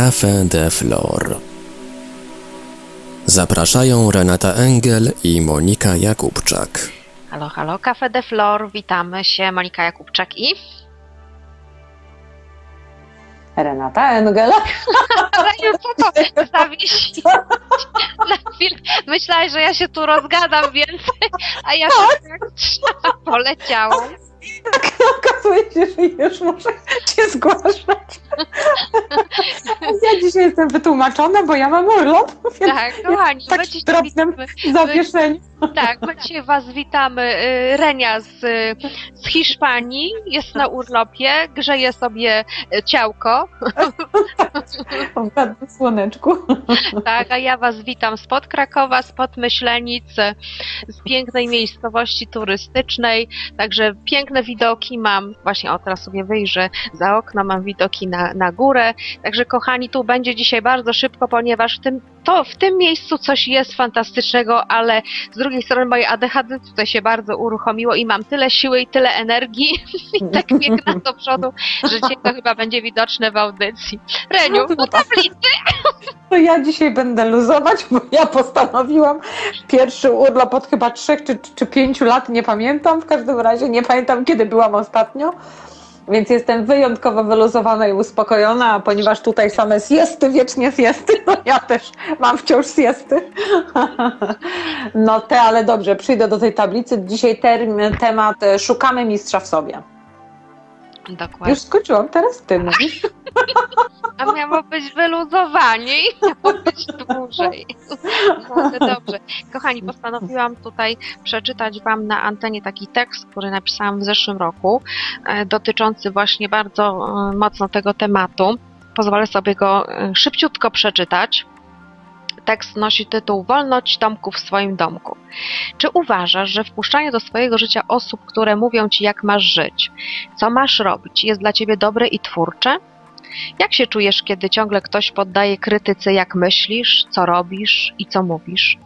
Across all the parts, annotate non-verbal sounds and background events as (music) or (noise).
Café de Flor. Zapraszają Renata Engel i Monika Jakubczak. Halo, halo, Café de Flor, witamy się, Monika Jakubczak i... Renata Engel. Zawiesić? Na chwilę myślałeś, że ja się tu rozgadam więcej, a ja się tak (laughs) poleciałam. Tak, (laughs) okazuje się, że już muszę cię zgłaszać. (laughs) Ja dzisiaj jestem wytłumaczona, bo ja mam urlop, Tak, kochani, tak my dzisiaj drobnym zawieszeniu. Tak, my dzisiaj was witamy. Y, Renia z, z Hiszpanii jest na urlopie, grzeje sobie y, ciałko, (laughs) W ładnym słoneczku. tak, a ja was witam spod Krakowa, spod Myślenic, z pięknej miejscowości turystycznej, także piękne widoki mam, właśnie o teraz sobie wyjrzę za okno, mam widoki na, na górę, także kochani, tu będzie dzisiaj bardzo szybko, ponieważ w tym, to, w tym miejscu coś jest fantastycznego, ale z drugiej strony moje ADHD tutaj się bardzo uruchomiło i mam tyle siły i tyle energii (laughs) i tak biegnę do przodu, że dzisiaj to chyba będzie widoczne w audycji. Reniu, No do tak. tablicy! To ja dzisiaj będę luzować, bo ja postanowiłam pierwszy urlop od chyba trzech czy, czy pięciu lat, nie pamiętam. W każdym razie nie pamiętam, kiedy byłam ostatnio. Więc jestem wyjątkowo wyluzowana i uspokojona, ponieważ tutaj same siesty, wiecznie siesty, (laughs) to ja też mam wciąż siesty. (laughs) No te, ale dobrze, przyjdę do tej tablicy. Dzisiaj term, temat e, szukamy mistrza w sobie. Dokładnie. Już skończyłam, teraz ty mówisz. A miało być wyluzowanie i miało być dłużej. No, ale dobrze. Kochani, postanowiłam tutaj przeczytać Wam na antenie taki tekst, który napisałam w zeszłym roku, e, dotyczący właśnie bardzo e, mocno tego tematu. Pozwolę sobie go e, szybciutko przeczytać. Tekst nosi tytuł Wolność Tomku w swoim domku. Czy uważasz, że wpuszczanie do swojego życia osób, które mówią ci, jak masz żyć, co masz robić, jest dla ciebie dobre i twórcze? Jak się czujesz, kiedy ciągle ktoś poddaje krytyce, jak myślisz, co robisz i co mówisz?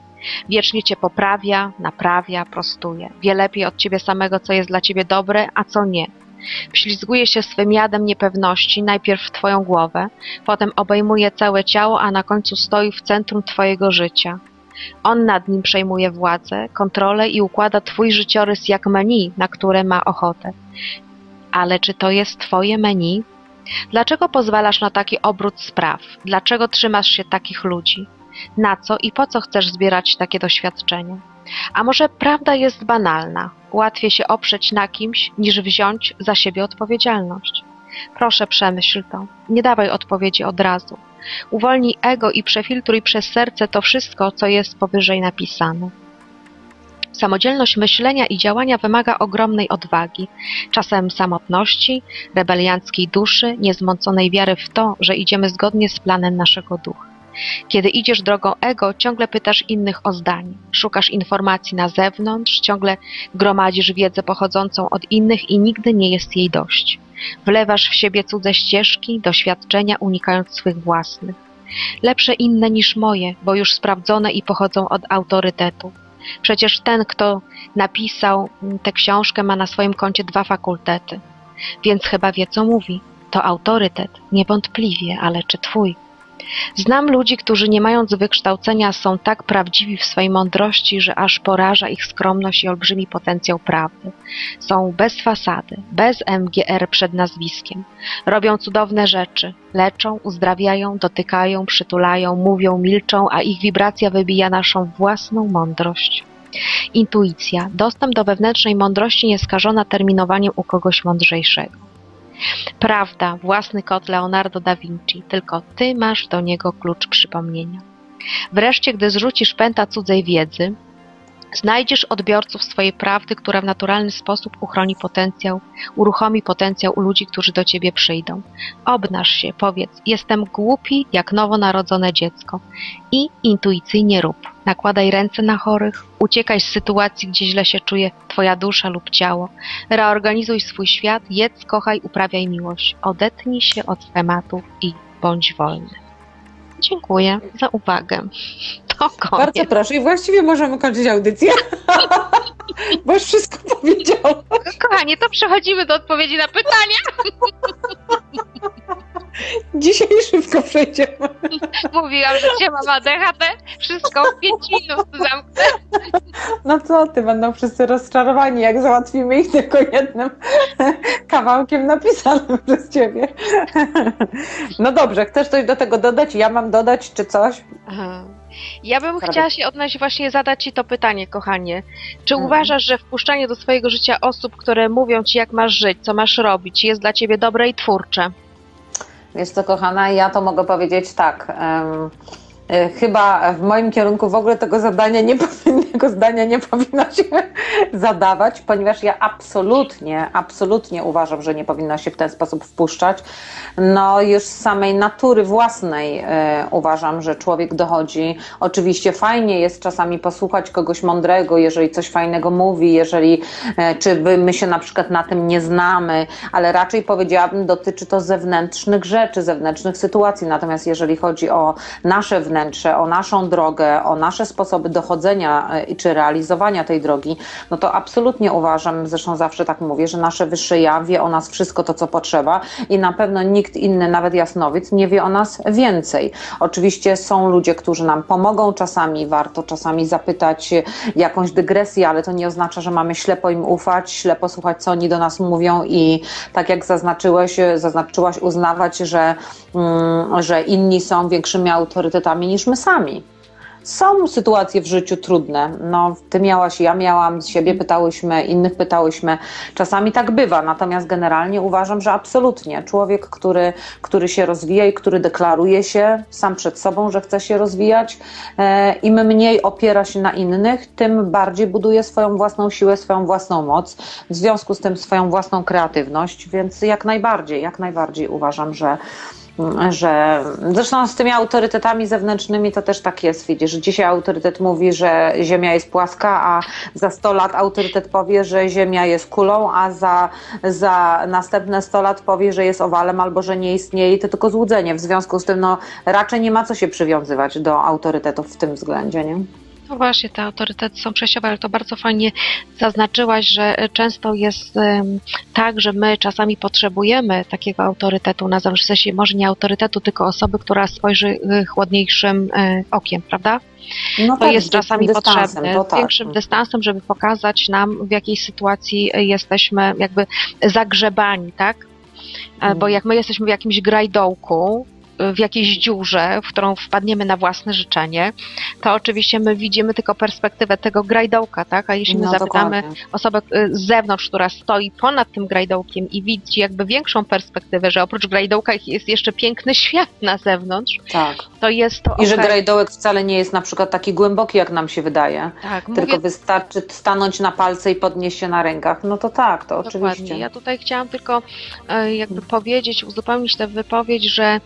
Wiecznie cię poprawia, naprawia, prostuje. Wie lepiej od ciebie samego, co jest dla ciebie dobre, a co nie. Wślizguje się swym jadem niepewności, najpierw w twoją głowę, potem obejmuje całe ciało, a na końcu stoi w centrum twojego życia. On nad nim przejmuje władzę, kontrolę i układa twój życiorys jak menu, na które ma ochotę. Ale czy to jest twoje menu? Dlaczego pozwalasz na taki obrót spraw? Dlaczego trzymasz się takich ludzi? Na co i po co chcesz zbierać takie doświadczenia? A może prawda jest banalna? Łatwiej się oprzeć na kimś, niż wziąć za siebie odpowiedzialność. Proszę przemyśl to. Nie dawaj odpowiedzi od razu. Uwolnij ego i przefiltruj przez serce to wszystko, co jest powyżej napisane. Samodzielność myślenia i działania wymaga ogromnej odwagi, czasem samotności, rebelianckiej duszy, niezmąconej wiary w to, że idziemy zgodnie z planem naszego ducha. Kiedy idziesz drogą ego, ciągle pytasz innych o zdanie, szukasz informacji na zewnątrz, ciągle gromadzisz wiedzę pochodzącą od innych i nigdy nie jest jej dość. Wlewasz w siebie cudze ścieżki, doświadczenia, unikając swych własnych. Lepsze inne niż moje, bo już sprawdzone i pochodzą od autorytetu. Przecież ten, kto napisał tę książkę, ma na swoim koncie dwa fakultety, więc chyba wie, co mówi. To autorytet, niewątpliwie, ale czy twój? Znam ludzi, którzy nie mając wykształcenia są tak prawdziwi w swej mądrości, że aż poraża ich skromność i olbrzymi potencjał prawdy. Są bez fasady, bez MGR przed nazwiskiem. Robią cudowne rzeczy, leczą, uzdrawiają, dotykają, przytulają, mówią, milczą, a ich wibracja wybija naszą własną mądrość. Intuicja, dostęp do wewnętrznej mądrości nieskażona terminowaniem u kogoś mądrzejszego. Prawda, własny kod Leonardo da Vinci, tylko ty masz do niego klucz przypomnienia. Wreszcie, gdy zrzucisz pęta cudzej wiedzy, znajdziesz odbiorców swojej prawdy, która w naturalny sposób uchroni potencjał, uruchomi potencjał u ludzi, którzy do ciebie przyjdą. Obnaż się, powiedz, jestem głupi jak nowonarodzone dziecko i intuicyjnie rób. Nakładaj ręce na chorych, uciekaj z sytuacji, gdzie źle się czuje twoja dusza lub ciało. Reorganizuj swój świat, jedz, kochaj, uprawiaj miłość. Odetnij się od schematów i bądź wolny. Dziękuję za uwagę. To koniec. Bardzo proszę i właściwie możemy kończyć audycję, (laughs) bo już wszystko powiedziałam. Kochanie, to przechodzimy do odpowiedzi na pytania. Dzisiejszy wszystko przejdziemy. Mówiłam, że cię mam ADHD, wszystko w 5 minut zamknę. No co ty, będą wszyscy rozczarowani, jak załatwimy ich tylko jednym (laughs) kawałkiem napisanym przez ciebie. (laughs) No dobrze, chcesz coś do tego dodać? Ja mam dodać, czy coś? Aha. Ja bym Prawie. chciała się odnieść właśnie zadać Ci to pytanie, kochanie. Czy Mhm. uważasz, że wpuszczanie do swojego życia osób, które mówią Ci, jak masz żyć, co masz robić, jest dla Ciebie dobre i twórcze? Wiesz co, kochana, ja to mogę powiedzieć tak. e, Chyba w moim kierunku w ogóle tego zadania nie (laughs) powinnego zdania nie powinno się zadawać, ponieważ ja absolutnie, absolutnie uważam, że nie powinno się w ten sposób wpuszczać. No już z samej natury własnej e, uważam, że człowiek dochodzi. Oczywiście fajnie jest czasami posłuchać kogoś mądrego, jeżeli coś fajnego mówi, jeżeli e, czy my się na przykład na tym nie znamy, ale raczej powiedziałabym, dotyczy to zewnętrznych rzeczy, zewnętrznych sytuacji. Natomiast jeżeli chodzi o nasze wnętrze, o naszą drogę, o nasze sposoby dochodzenia e, czy realizowania tej drogi, no to absolutnie uważam, zresztą zawsze tak mówię, że nasze wyższe ja wie o nas wszystko to, co potrzeba i na pewno nikt inny, nawet jasnowic, nie wie o nas więcej. Oczywiście są ludzie, którzy nam pomogą czasami, warto czasami zapytać jakąś dygresję, ale to nie oznacza, że mamy ślepo im ufać, ślepo słuchać, co oni do nas mówią i tak jak zaznaczyłeś, e, zaznaczyłaś, uznawać, że, mm, że inni są większymi autorytetami niż my sami. Są sytuacje w życiu trudne. No, ty miałaś, ja miałam, siebie pytałyśmy, innych pytałyśmy. Czasami tak bywa, natomiast generalnie uważam, że absolutnie człowiek, który, który się rozwija i który deklaruje się sam przed sobą, że chce się rozwijać, e, im mniej opiera się na innych, tym bardziej buduje swoją własną siłę, swoją własną moc, w związku z tym swoją własną kreatywność, więc jak najbardziej, jak najbardziej uważam, że że zresztą z tymi autorytetami zewnętrznymi to też tak jest, widzisz, dzisiaj autorytet mówi, że Ziemia jest płaska, a za 100 lat autorytet powie, że Ziemia jest kulą, a za, za następne 100 lat powie, że jest owalem albo że nie istnieje to tylko złudzenie. W związku z tym no, raczej nie ma co się przywiązywać do autorytetów w tym względzie, nie? No właśnie, te autorytety są przejściowe, ale to bardzo fajnie zaznaczyłaś, że często jest tak, że my czasami potrzebujemy takiego autorytetu na w sensie może nie autorytetu, tylko osoby, która spojrzy y, chłodniejszym y, okiem, prawda? No To jest z większym czasami potrzebne, to z tak. większym dystansem, żeby pokazać nam, w jakiej sytuacji jesteśmy jakby zagrzebani, tak? E, Bo Mhm. jak my jesteśmy w jakimś grajdołku, w jakiejś dziurze, w którą wpadniemy na własne życzenie, to oczywiście my widzimy tylko perspektywę tego grajdołka, tak? A jeśli my No, zapytamy dokładnie. osobę y, z zewnątrz, która stoi ponad tym grajdołkiem i widzi jakby większą perspektywę, że oprócz grajdołka jest jeszcze piękny świat na zewnątrz, Tak. to jest to I że okej. grajdołek wcale nie jest na przykład taki głęboki, jak nam się wydaje. Tak, Tylko mówię wystarczy stanąć na palce i podnieść się na rękach. No to tak, to Dokładnie. oczywiście. Ja tutaj chciałam tylko e, jakby powiedzieć, uzupełnić tę wypowiedź, że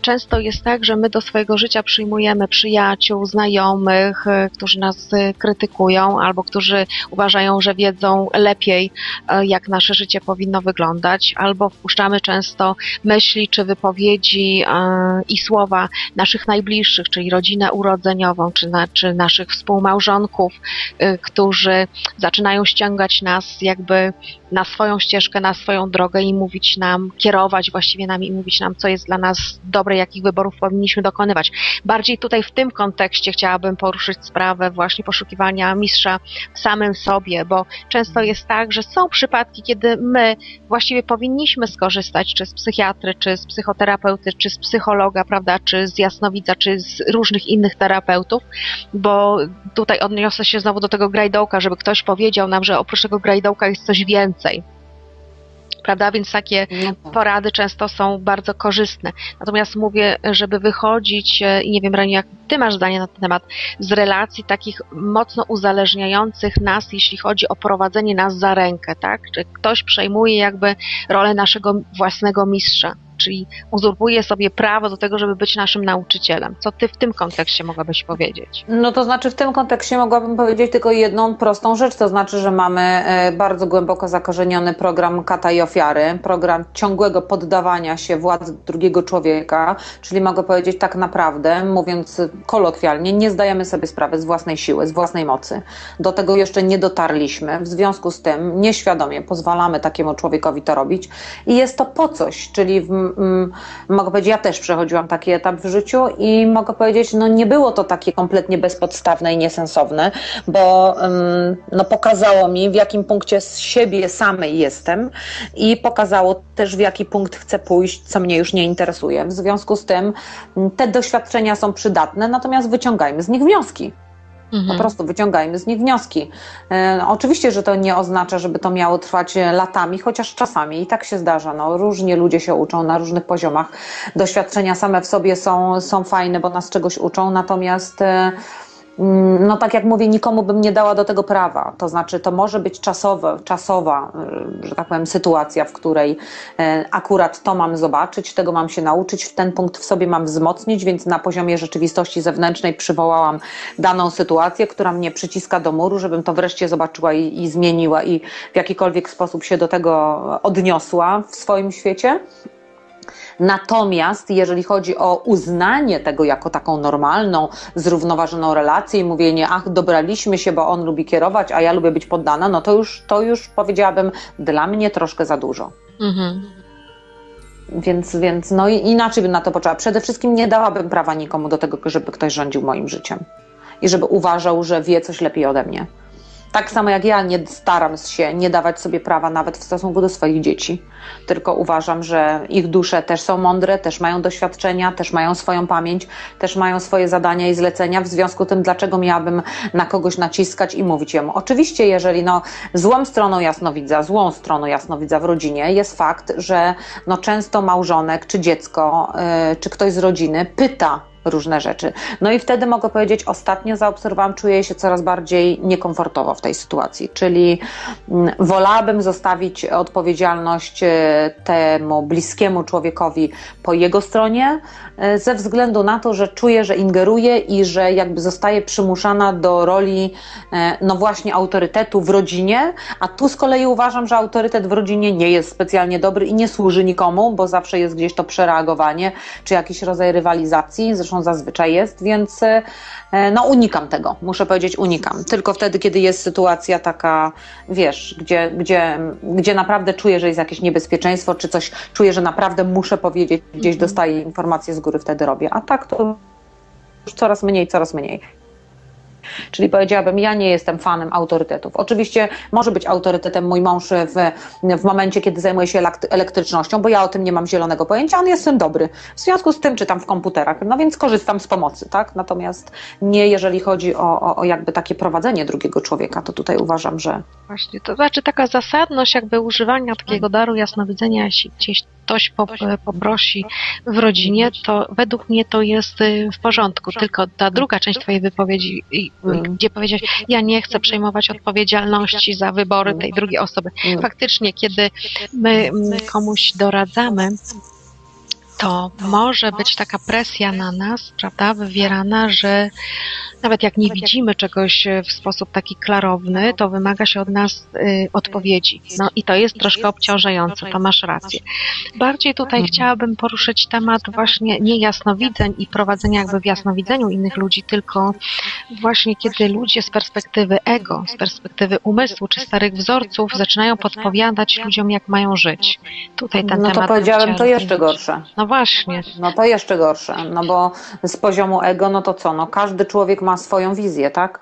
często jest tak, że my do swojego życia przyjmujemy przyjaciół, znajomych, e, którzy nas e, krytykują albo którzy uważają, że wiedzą lepiej, e, jak nasze życie powinno wyglądać, albo wpuszczamy często myśli czy wypowiedzi e, i słowa naszych najbliższych, czyli rodzinę urodzeniową, czy, na, czy naszych współmałżonków, e, którzy zaczynają ściągać nas jakby na swoją ścieżkę, na swoją drogę i mówić nam, kierować właściwie nami i mówić nam, co jest dla nas dobre, jakich wyborów powinniśmy dokonywać. Bardziej tutaj w tym kontekście chciałabym poruszyć sprawę właśnie poszukiwania mistrza w samym sobie, bo często jest tak, że są przypadki, kiedy my właściwie powinniśmy skorzystać czy z psychiatry, czy z psychoterapeuty, czy z psychologa, prawda, czy z jasnowidza, czy z różnych innych terapeutów, bo tutaj odniosę się znowu do tego grajdołka, żeby ktoś powiedział nam, że oprócz tego grajdołka jest coś więcej. Prawda? Więc takie No tak. porady często są bardzo korzystne. Natomiast mówię, żeby wychodzić, e, i nie wiem, Reniu, jak ty masz zdanie na ten temat, z relacji takich mocno uzależniających nas, jeśli chodzi o prowadzenie nas za rękę, tak? Czy ktoś przejmuje jakby rolę naszego własnego mistrza, czyli uzurpuje sobie prawo do tego, żeby być naszym nauczycielem. Co ty w tym kontekście mogłabyś powiedzieć? No to znaczy w tym kontekście mogłabym powiedzieć tylko jedną prostą rzecz, to znaczy, że mamy e, bardzo głęboko zakorzeniony program kata i ofiary, program ciągłego poddawania się władzy drugiego człowieka, czyli mogę powiedzieć tak naprawdę, mówiąc kolokwialnie, nie zdajemy sobie sprawy z własnej siły, z własnej mocy. Do tego jeszcze nie dotarliśmy, w związku z tym nieświadomie pozwalamy takiemu człowiekowi to robić i jest to po coś, czyli w, mogę powiedzieć, ja też przechodziłam taki etap w życiu i mogę powiedzieć, no nie było to takie kompletnie bezpodstawne i niesensowne, bo no, pokazało mi, w jakim punkcie z siebie samej jestem i pokazało też, w jaki punkt chcę pójść, co mnie już nie interesuje. W związku z tym mm, te doświadczenia są przydatne, natomiast wyciągajmy z nich wnioski. Po Mhm. prostu wyciągajmy z nich wnioski. E, oczywiście, że to nie oznacza, żeby to miało trwać e, latami, chociaż czasami i tak się zdarza. No, różnie ludzie się uczą na różnych poziomach. Doświadczenia same w sobie są, są fajne, bo nas czegoś uczą, natomiast. E, no tak jak mówię, nikomu bym nie dała do tego prawa. To znaczy, to może być czasowe, czasowa, e, że tak powiem, sytuacja, w której e, akurat to mam zobaczyć, tego mam się nauczyć, w ten punkt w sobie mam wzmocnić, więc na poziomie rzeczywistości zewnętrznej przywołałam daną sytuację, która mnie przyciska do muru, żebym to wreszcie zobaczyła i, i zmieniła i w jakikolwiek sposób się do tego odniosła w swoim świecie. Natomiast jeżeli chodzi o uznanie tego jako taką normalną, zrównoważoną relację i mówienie, ach, dobraliśmy się, bo on lubi kierować, a ja lubię być poddana, no to już, to już powiedziałabym dla mnie troszkę za dużo. Mhm. Więc, więc no i inaczej bym na to poczęła. Przede wszystkim nie dałabym prawa nikomu do tego, żeby ktoś rządził moim życiem i żeby uważał, że wie coś lepiej ode mnie. Tak samo jak ja nie staram się nie dawać sobie prawa nawet w stosunku do swoich dzieci, tylko uważam, że ich dusze też są mądre, też mają doświadczenia, też mają swoją pamięć, też mają swoje zadania i zlecenia. W związku z tym, dlaczego miałabym na kogoś naciskać i mówić jemu? Oczywiście, jeżeli no, złą stroną jasnowidza, złą stroną jasnowidza w rodzinie jest fakt, że no, często małżonek czy dziecko, yy, czy ktoś z rodziny pyta różne rzeczy. No i wtedy mogę powiedzieć, ostatnio zaobserwowałam, czuję się coraz bardziej niekomfortowo w tej sytuacji, czyli mm, wolałabym zostawić odpowiedzialność e, temu bliskiemu człowiekowi po jego stronie, e, ze względu na to, że czuję, że ingeruję i że jakby zostaje przymuszana do roli e, no właśnie autorytetu w rodzinie, a tu z kolei uważam, że autorytet w rodzinie nie jest specjalnie dobry i nie służy nikomu, bo zawsze jest gdzieś to przereagowanie, czy jakiś rodzaj rywalizacji, zresztą zazwyczaj jest, więc e, no unikam tego, muszę powiedzieć unikam. Tylko wtedy, kiedy jest sytuacja taka, wiesz, gdzie, gdzie, gdzie naprawdę czuję, że jest jakieś niebezpieczeństwo, czy coś czuję, że naprawdę muszę powiedzieć, gdzieś dostaję informacje z góry, wtedy robię. A tak to już coraz mniej, coraz mniej. Czyli powiedziałabym, ja nie jestem fanem autorytetów. Oczywiście może być autorytetem mój mąż w, w momencie, kiedy zajmuje się elek- elektrycznością, bo ja o tym nie mam zielonego pojęcia, on jest tym dobry. W związku z tym czytam w komputerach, no więc korzystam z pomocy, tak? Natomiast nie jeżeli chodzi o, o, o jakby takie prowadzenie drugiego człowieka, to tutaj uważam, że Właśnie, to znaczy taka zasadność jakby używania takiego daru jasnowidzenia, gdzieś ktoś po, poprosi w rodzinie, to według mnie to jest y, w porządku. Tylko ta druga część Twojej wypowiedzi, i- gdzie powiedziałeś, ja nie chcę przejmować odpowiedzialności za wybory tej drugiej osoby. Faktycznie, kiedy my mm, komuś doradzamy, to może być taka presja na nas, prawda, wywierana, że nawet jak nie widzimy czegoś e, w sposób taki klarowny, to wymaga się od nas y, odpowiedzi. No i to jest troszkę obciążające, to masz rację. Bardziej tutaj chciałabym poruszyć temat właśnie nie jasnowidzeń i prowadzenia jakby w jasnowidzeniu innych ludzi, tylko właśnie kiedy ludzie z perspektywy ego, z perspektywy umysłu czy starych wzorców zaczynają podpowiadać ludziom, jak mają żyć. Tutaj ten no temat. to powiedziałem, to jeszcze gorsze. No właśnie. No to jeszcze gorsze, no bo z poziomu ego, no to co, no każdy człowiek ma swoją wizję, tak?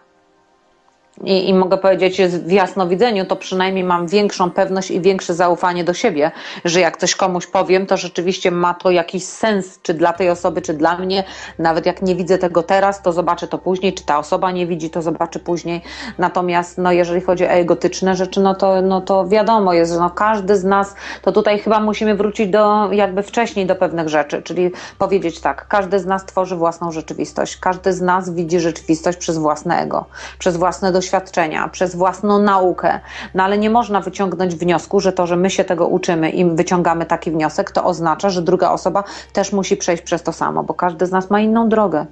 I, I mogę powiedzieć, w jasnowidzeniu to przynajmniej mam większą pewność i większe zaufanie do siebie, że jak coś komuś powiem, to rzeczywiście ma to jakiś sens, czy dla tej osoby, czy dla mnie. Nawet jak nie widzę tego teraz, to zobaczę to później, czy ta osoba nie widzi, to zobaczy później. Natomiast no, jeżeli chodzi o egotyczne rzeczy, no to, no to wiadomo jest, że no, każdy z nas, to tutaj chyba musimy wrócić do jakby wcześniej do pewnych rzeczy, czyli powiedzieć tak, każdy z nas tworzy własną rzeczywistość, każdy z nas widzi rzeczywistość przez własne ego, przez własne doświadczenia, przez własną naukę, no ale nie można wyciągnąć wniosku, że to, że my się tego uczymy i wyciągamy taki wniosek, to oznacza, że druga osoba też musi przejść przez to samo, bo każdy z nas ma inną drogę.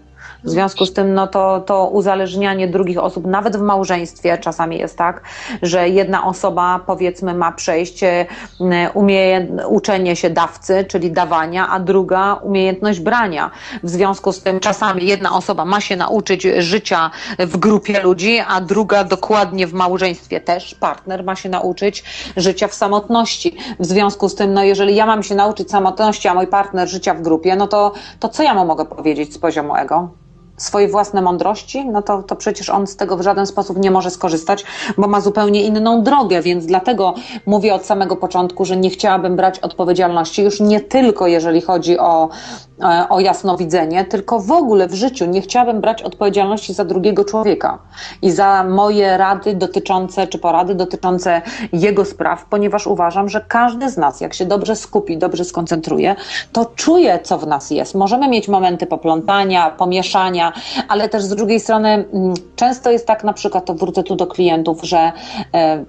W związku z tym, no to, to uzależnianie drugich osób, nawet w małżeństwie czasami jest tak, że jedna osoba powiedzmy ma przejść umie, uczenie się dawcy, czyli dawania, a druga umiejętność brania. W związku z tym czasami jedna osoba ma się nauczyć życia w grupie ludzi, a druga dokładnie w małżeństwie też, partner ma się nauczyć życia w samotności. W związku z tym, no jeżeli ja mam się nauczyć samotności, a mój partner życia w grupie, no to, to co ja mu mogę powiedzieć z poziomu ego? Swoje własne mądrości, no to, to przecież on z tego w żaden sposób nie może skorzystać, bo ma zupełnie inną drogę, więc dlatego mówię od samego początku, że nie chciałabym brać odpowiedzialności już nie tylko jeżeli chodzi o, o jasnowidzenie, tylko w ogóle w życiu nie chciałabym brać odpowiedzialności za drugiego człowieka i za moje rady dotyczące, czy porady dotyczące jego spraw, ponieważ uważam, że każdy z nas, jak się dobrze skupi, dobrze skoncentruje, to czuje, co w nas jest. Możemy mieć momenty poplątania, pomieszania, ale też z drugiej strony mm, często jest tak, na przykład, to wrócę tu do klientów, że e,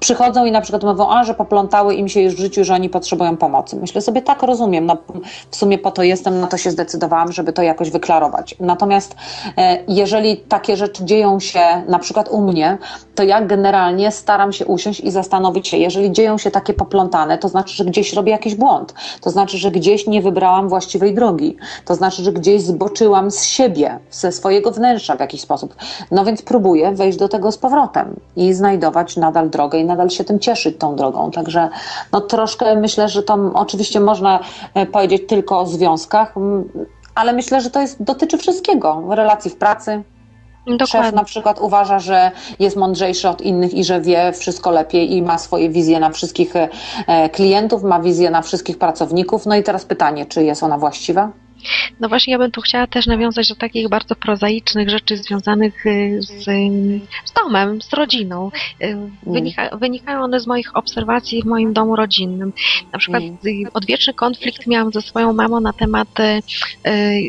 przychodzą i na przykład mówią, a że poplątały im się już w życiu, że oni potrzebują pomocy. Myślę sobie, tak, rozumiem, no, w sumie po to jestem, na to się zdecydowałam, żeby to jakoś wyklarować. Natomiast e, jeżeli takie rzeczy dzieją się na przykład u mnie, to ja generalnie staram się usiąść i zastanowić się, jeżeli dzieją się takie poplątane, to znaczy, że gdzieś robię jakiś błąd, to znaczy, że gdzieś nie wybrałam właściwej drogi, to znaczy, że gdzieś zboczyłam z siebie, ze swojego wnętrza w jakiś sposób. No więc próbuję wejść do tego z powrotem i znajdować nadal drogę i nadal się tym cieszyć tą drogą. Także no troszkę myślę, że to oczywiście można e, powiedzieć tylko o związkach, ale myślę, że to jest, dotyczy wszystkiego. Relacji w pracy, Dokładnie. Szef na przykład uważa, że jest mądrzejszy od innych i że wie wszystko lepiej i ma swoje wizje na wszystkich e, klientów, ma wizję na wszystkich pracowników. No i teraz pytanie, czy jest ona właściwa? No właśnie, ja bym tu chciała też nawiązać do takich bardzo prozaicznych rzeczy związanych y, z, z domem, z rodziną. Y, mm. Wynika, wynikają one z moich obserwacji w moim domu rodzinnym. Na przykład mm. Y, odwieczny konflikt miałam ze swoją mamą na temat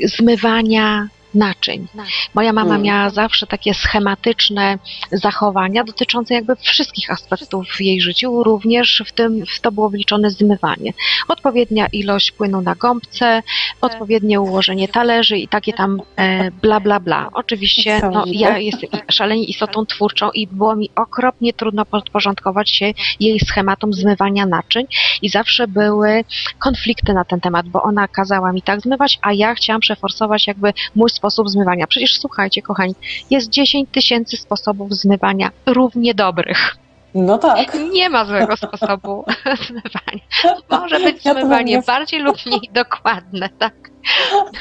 zmywania naczyń. Moja mama mm. miała zawsze takie schematyczne zachowania dotyczące jakby wszystkich aspektów w jej życiu, również w tym w to było wliczone zmywanie. Odpowiednia ilość płynu na gąbce, odpowiednie ułożenie talerzy i takie tam e, bla bla bla. Oczywiście no, ja jestem szalenie istotą twórczą i było mi okropnie trudno podporządkować się jej schematom zmywania naczyń i zawsze były konflikty na ten temat, bo ona kazała mi tak zmywać, a ja chciałam przeforsować jakby mój sposób zmywania. Przecież słuchajcie, kochani, jest 10 tysięcy sposobów zmywania równie dobrych. No tak. Nie ma złego sposobu (laughs) zmywania. Może być ja zmywanie bardziej lub mniej dokładne, tak.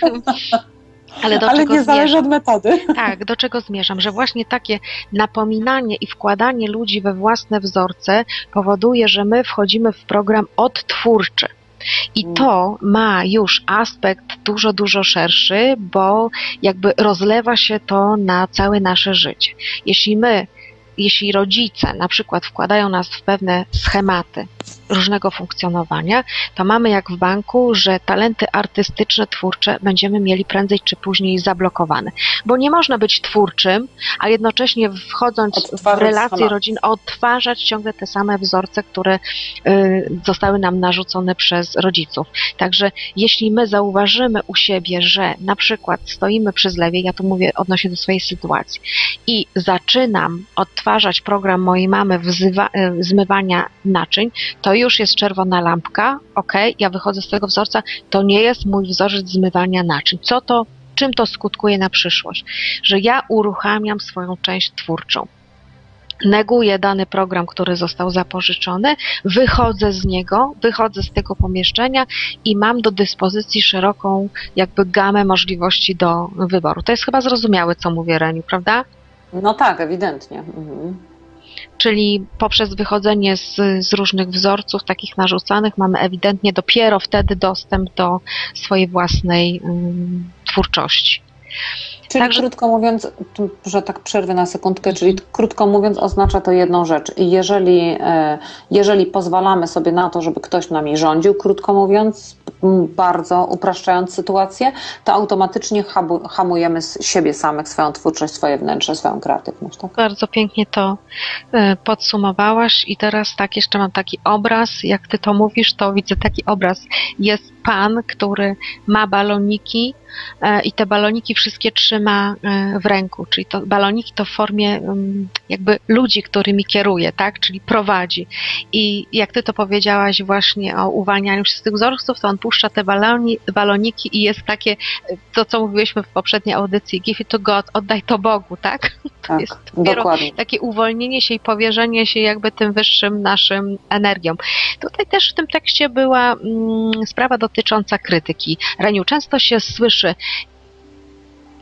(laughs) Ale, do Ale czego nie zmierzam? zależy od metody. Tak, do czego zmierzam? Że właśnie takie napominanie i wkładanie ludzi we własne wzorce powoduje, że my wchodzimy w program odtwórczy. I mm. to ma już aspekt dużo, dużo szerszy, bo jakby rozlewa się to na całe nasze życie. Jeśli my jeśli rodzice na przykład wkładają nas w pewne schematy różnego funkcjonowania, to mamy jak w banku, że talenty artystyczne, twórcze będziemy mieli prędzej czy później zablokowane. Bo nie można być twórczym, a jednocześnie wchodząc Odtwarzać w relacje rodzin, odtwarzać ciągle te same wzorce, które y, zostały nam narzucone przez rodziców. Także jeśli my zauważymy u siebie, że na przykład stoimy przy zlewie, ja tu mówię odnośnie do swojej sytuacji, i zaczynam odtwarzać program mojej mamy wzywa, y, zmywania naczyń, to już jest czerwona lampka, ok, ja wychodzę z tego wzorca, to nie jest mój wzorzec zmywania naczyń. Co to, czym to skutkuje na przyszłość? Że ja uruchamiam swoją część twórczą neguję dany program, który został zapożyczony, wychodzę z niego, wychodzę z tego pomieszczenia i mam do dyspozycji szeroką jakby gamę możliwości do wyboru. To jest chyba zrozumiałe, co mówię, Reniu, prawda? No tak, ewidentnie. Mhm czyli poprzez wychodzenie z, z różnych wzorców takich narzucanych mamy ewidentnie dopiero wtedy dostęp do swojej własnej um, twórczości. Czyli Także- krótko mówiąc, że tak przerwę na sekundkę, czyli krótko mówiąc oznacza to jedną rzecz. I Jeżeli, e, jeżeli pozwalamy sobie na to, żeby ktoś nami rządził, krótko mówiąc, bardzo upraszczając sytuację, to automatycznie hamu- hamujemy siebie samych, swoją twórczość, swoje wnętrze, swoją kreatywność. Tak? Bardzo pięknie to e, podsumowałaś i teraz tak jeszcze mam taki obraz, jak ty to mówisz, to widzę taki obraz. Jest pan, który ma baloniki e, i te baloniki wszystkie trzyma e, w ręku, czyli to baloniki to w formie mm, jakby ludzi, którymi kieruje, tak, czyli prowadzi. I jak ty to powiedziałaś właśnie o uwalnianiu się z tych wzorców, to on puszcza te baloni, baloniki i jest takie, to co mówiłyśmy w poprzedniej audycji, give it to God, oddaj to Bogu, tak? (laughs) Tak, jest dokładnie. takie uwolnienie się i powierzenie się jakby tym wyższym naszym energiom. Tutaj też w tym tekście była mm, sprawa dotycząca krytyki. Reniu, często się słyszy,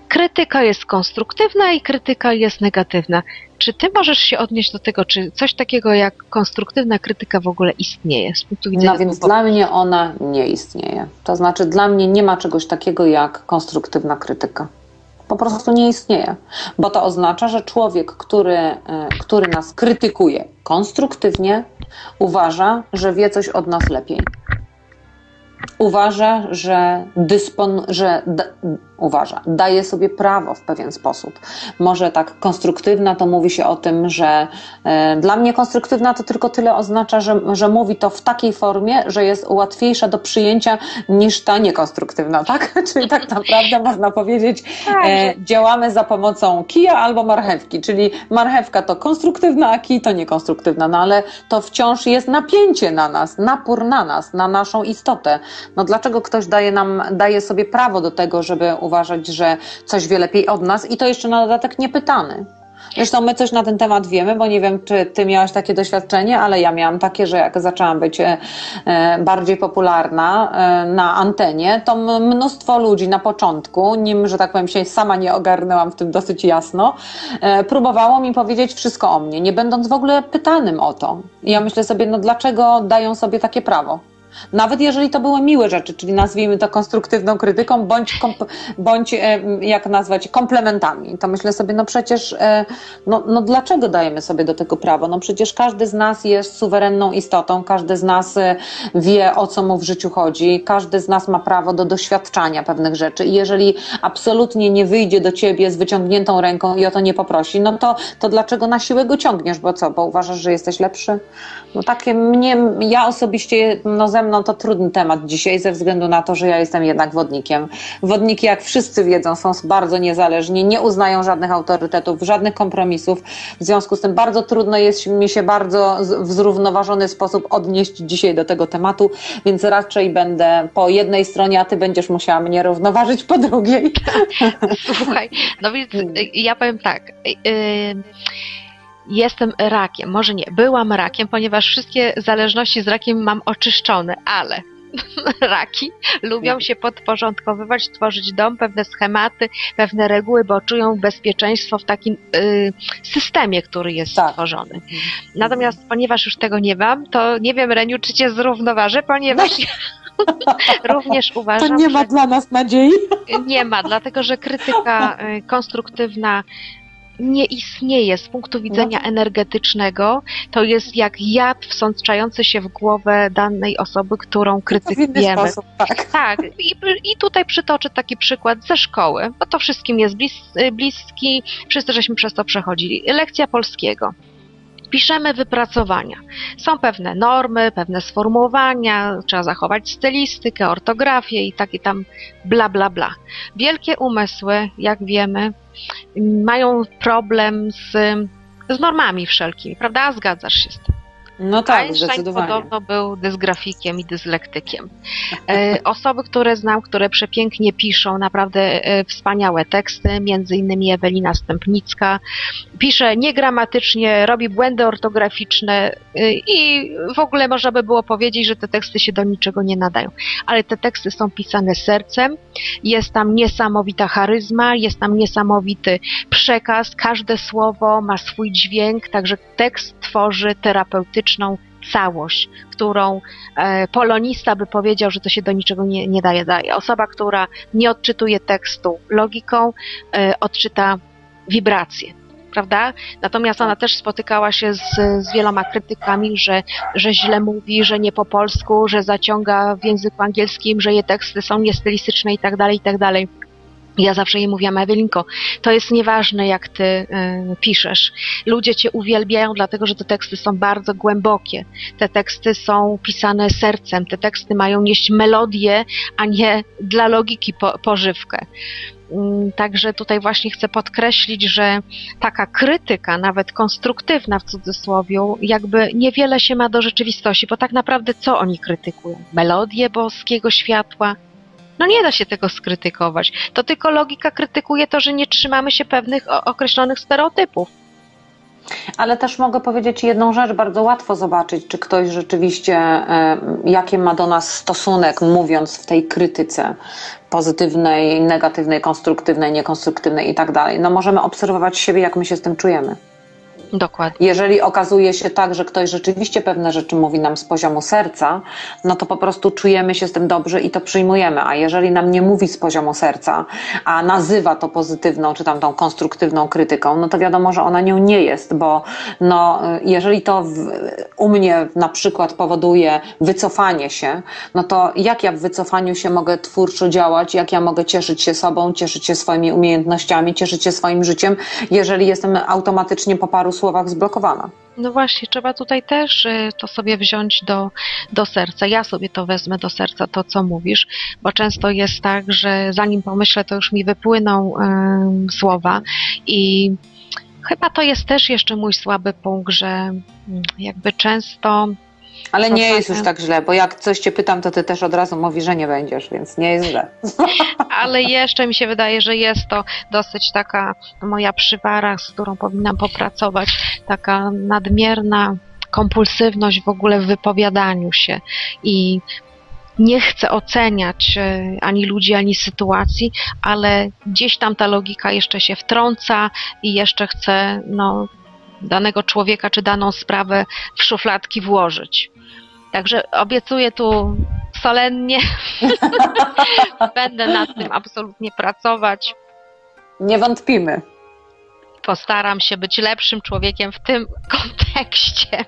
krytyka jest konstruktywna i krytyka jest negatywna. Czy ty możesz się odnieść do tego, czy coś takiego jak konstruktywna krytyka w ogóle istnieje z punktu widzenia No więc dla mnie ona nie istnieje. To znaczy dla mnie nie ma czegoś takiego jak konstruktywna krytyka. Po prostu nie istnieje. Bo to oznacza, że człowiek, który, e, który nas krytykuje konstruktywnie, uważa, że wie coś od nas lepiej. Uważa, że dyspon, że uważa, daje sobie prawo w pewien sposób. Może tak konstruktywna to mówi się o tym, że e, dla mnie konstruktywna to tylko tyle oznacza, że, że mówi to w takiej formie, że jest łatwiejsza do przyjęcia niż ta niekonstruktywna, tak? (laughs) Czyli tak naprawdę można powiedzieć, Tak, e, działamy za pomocą kija albo marchewki, czyli marchewka to konstruktywna, a kij to niekonstruktywna, no ale to wciąż jest napięcie na nas, napór na nas, na naszą istotę. No dlaczego ktoś daje nam, daje sobie prawo do tego, żeby uważać, że coś wie lepiej od nas i to jeszcze na dodatek niepytany. Zresztą my coś na ten temat wiemy, bo nie wiem, czy ty miałaś takie doświadczenie, ale ja miałam takie, że jak zaczęłam być e, e, bardziej popularna e, na antenie, to mnóstwo ludzi na początku, nim, że tak powiem, się sama nie ogarnęłam w tym dosyć jasno, próbowało mi powiedzieć wszystko o mnie, nie będąc w ogóle pytanym o to. I ja myślę sobie, no dlaczego dają sobie takie prawo? Nawet jeżeli to były miłe rzeczy, czyli nazwijmy to konstruktywną krytyką, bądź, bądź e, jak nazwać, komplementami, to myślę sobie, no przecież, e, no, no dlaczego dajemy sobie do tego prawo? No przecież każdy z nas jest suwerenną istotą, każdy z nas e, wie, o co mu w życiu chodzi, każdy z nas ma prawo do doświadczania pewnych rzeczy i jeżeli absolutnie nie wyjdzie do ciebie z wyciągniętą ręką i o to nie poprosi, no to, to dlaczego na siłę go ciągniesz? Bo co, bo uważasz, że jesteś lepszy? No takie mnie, ja osobiście, no ze mną to trudny temat dzisiaj ze względu na to, że ja jestem jednak wodnikiem. Wodniki, jak wszyscy wiedzą, są bardzo niezależni, nie uznają żadnych autorytetów, żadnych kompromisów. W związku z tym bardzo trudno jest mi się bardzo w zrównoważony sposób odnieść dzisiaj do tego tematu, więc raczej będę po jednej stronie, a ty będziesz musiała mnie równoważyć po drugiej. (laughs) Słuchaj, no więc y, ja powiem tak. y, y, Jestem rakiem, może nie, byłam rakiem, ponieważ wszystkie zależności z rakiem mam oczyszczone, ale (laughs) raki lubią się podporządkowywać, tworzyć dom, pewne schematy, pewne reguły, bo czują bezpieczeństwo w takim y, systemie, który jest Tak. stworzony. Natomiast ponieważ już tego nie mam, to nie wiem, Reniu, czy cię zrównoważę, ponieważ (laughs) również To uważam, nie ma że dla nas nadziei. nie ma, dlatego że krytyka y, konstruktywna nie istnieje z punktu widzenia energetycznego. To jest jak jad wsączający się w głowę danej osoby, którą krytykujemy. sposób, tak. Tak, i, i tutaj przytoczę taki przykład ze szkoły, bo to wszystkim jest blis, bliski, wszyscy żeśmy przez to przechodzili. Lekcja polskiego. Piszemy wypracowania. Są pewne normy, pewne sformułowania, trzeba zachować stylistykę, ortografię i takie tam bla bla bla. Wielkie umysły, jak wiemy, mają problem z, z normami wszelkimi, prawda? Zgadzasz się z tym. No tak, Einstein zdecydowanie. podobno był dysgrafikiem i dyslektykiem. E, (laughs) osoby, które znam, które przepięknie piszą naprawdę e, wspaniałe teksty, między innymi Ewelina Stępnicka, pisze niegramatycznie, robi błędy ortograficzne e, i w ogóle można by było powiedzieć, że te teksty się do niczego nie nadają. Ale te teksty są pisane sercem, jest tam niesamowita charyzma, jest tam niesamowity przekaz, każde słowo ma swój dźwięk, także tekst tworzy całość, którą e, polonista by powiedział, że to się do niczego nie, nie daje, daje. Osoba, która nie odczytuje tekstu logiką, e, odczyta wibracje. Prawda? Natomiast ona też spotykała się z, z wieloma krytykami, że, że źle mówi, że nie po polsku, że zaciąga w języku angielskim, że jej teksty są niestylistyczne i tak dalej, i tak dalej. Ja zawsze jej mówiłam, Ewelinko, to jest nieważne, jak ty y, piszesz. Ludzie cię uwielbiają, dlatego że te teksty są bardzo głębokie. Te teksty są pisane sercem, te teksty mają nieść melodię, a nie dla logiki po, pożywkę. Mm, Także tutaj właśnie chcę podkreślić, że taka krytyka, nawet konstruktywna w cudzysłowie, jakby niewiele się ma do rzeczywistości, bo tak naprawdę co oni krytykują? Melodię boskiego światła? No nie da się tego skrytykować. To tylko logika krytykuje to, że nie trzymamy się pewnych określonych stereotypów. Ale też mogę powiedzieć jedną rzecz, bardzo łatwo zobaczyć, czy ktoś rzeczywiście, e, jakie ma do nas stosunek, mówiąc w tej krytyce pozytywnej, negatywnej, konstruktywnej, niekonstruktywnej i tak dalej. No możemy obserwować siebie, jak my się z tym czujemy. Dokładnie. Jeżeli okazuje się tak, że ktoś rzeczywiście pewne rzeczy mówi nam z poziomu serca, no to po prostu czujemy się z tym dobrze i to przyjmujemy. A jeżeli nam nie mówi z poziomu serca, a nazywa to pozytywną czy tam tą konstruktywną krytyką, no to wiadomo, że ona nią nie jest, bo no, jeżeli to w, u mnie na przykład powoduje wycofanie się, no to jak ja w wycofaniu się mogę twórczo działać, jak ja mogę cieszyć się sobą, cieszyć się swoimi umiejętnościami, cieszyć się swoim życiem, jeżeli jestem automatycznie po paru słowach zblokowana. No właśnie, trzeba tutaj też y, to sobie wziąć do, do serca. Ja sobie to wezmę do serca, to co mówisz, bo często jest tak, że zanim pomyślę, to już mi wypłyną em, słowa i chyba to jest też jeszcze mój słaby punkt, że mm, jakby często Ale nie jest już tak źle, bo jak coś cię pytam, to ty też od razu mówisz, że nie będziesz, więc nie jest źle. (laughs) ale jeszcze mi się wydaje, że jest to dosyć taka moja przywara, z którą powinnam popracować, taka nadmierna kompulsywność w ogóle w wypowiadaniu się i nie chcę oceniać e, ani ludzi, ani sytuacji, ale gdzieś tam ta logika jeszcze się wtrąca i jeszcze chcę no, danego człowieka czy daną sprawę w szufladki włożyć. Także obiecuję tu solennie, (laughs) będę nad tym absolutnie pracować. Nie wątpimy. Postaram się być lepszym człowiekiem w tym kontekście.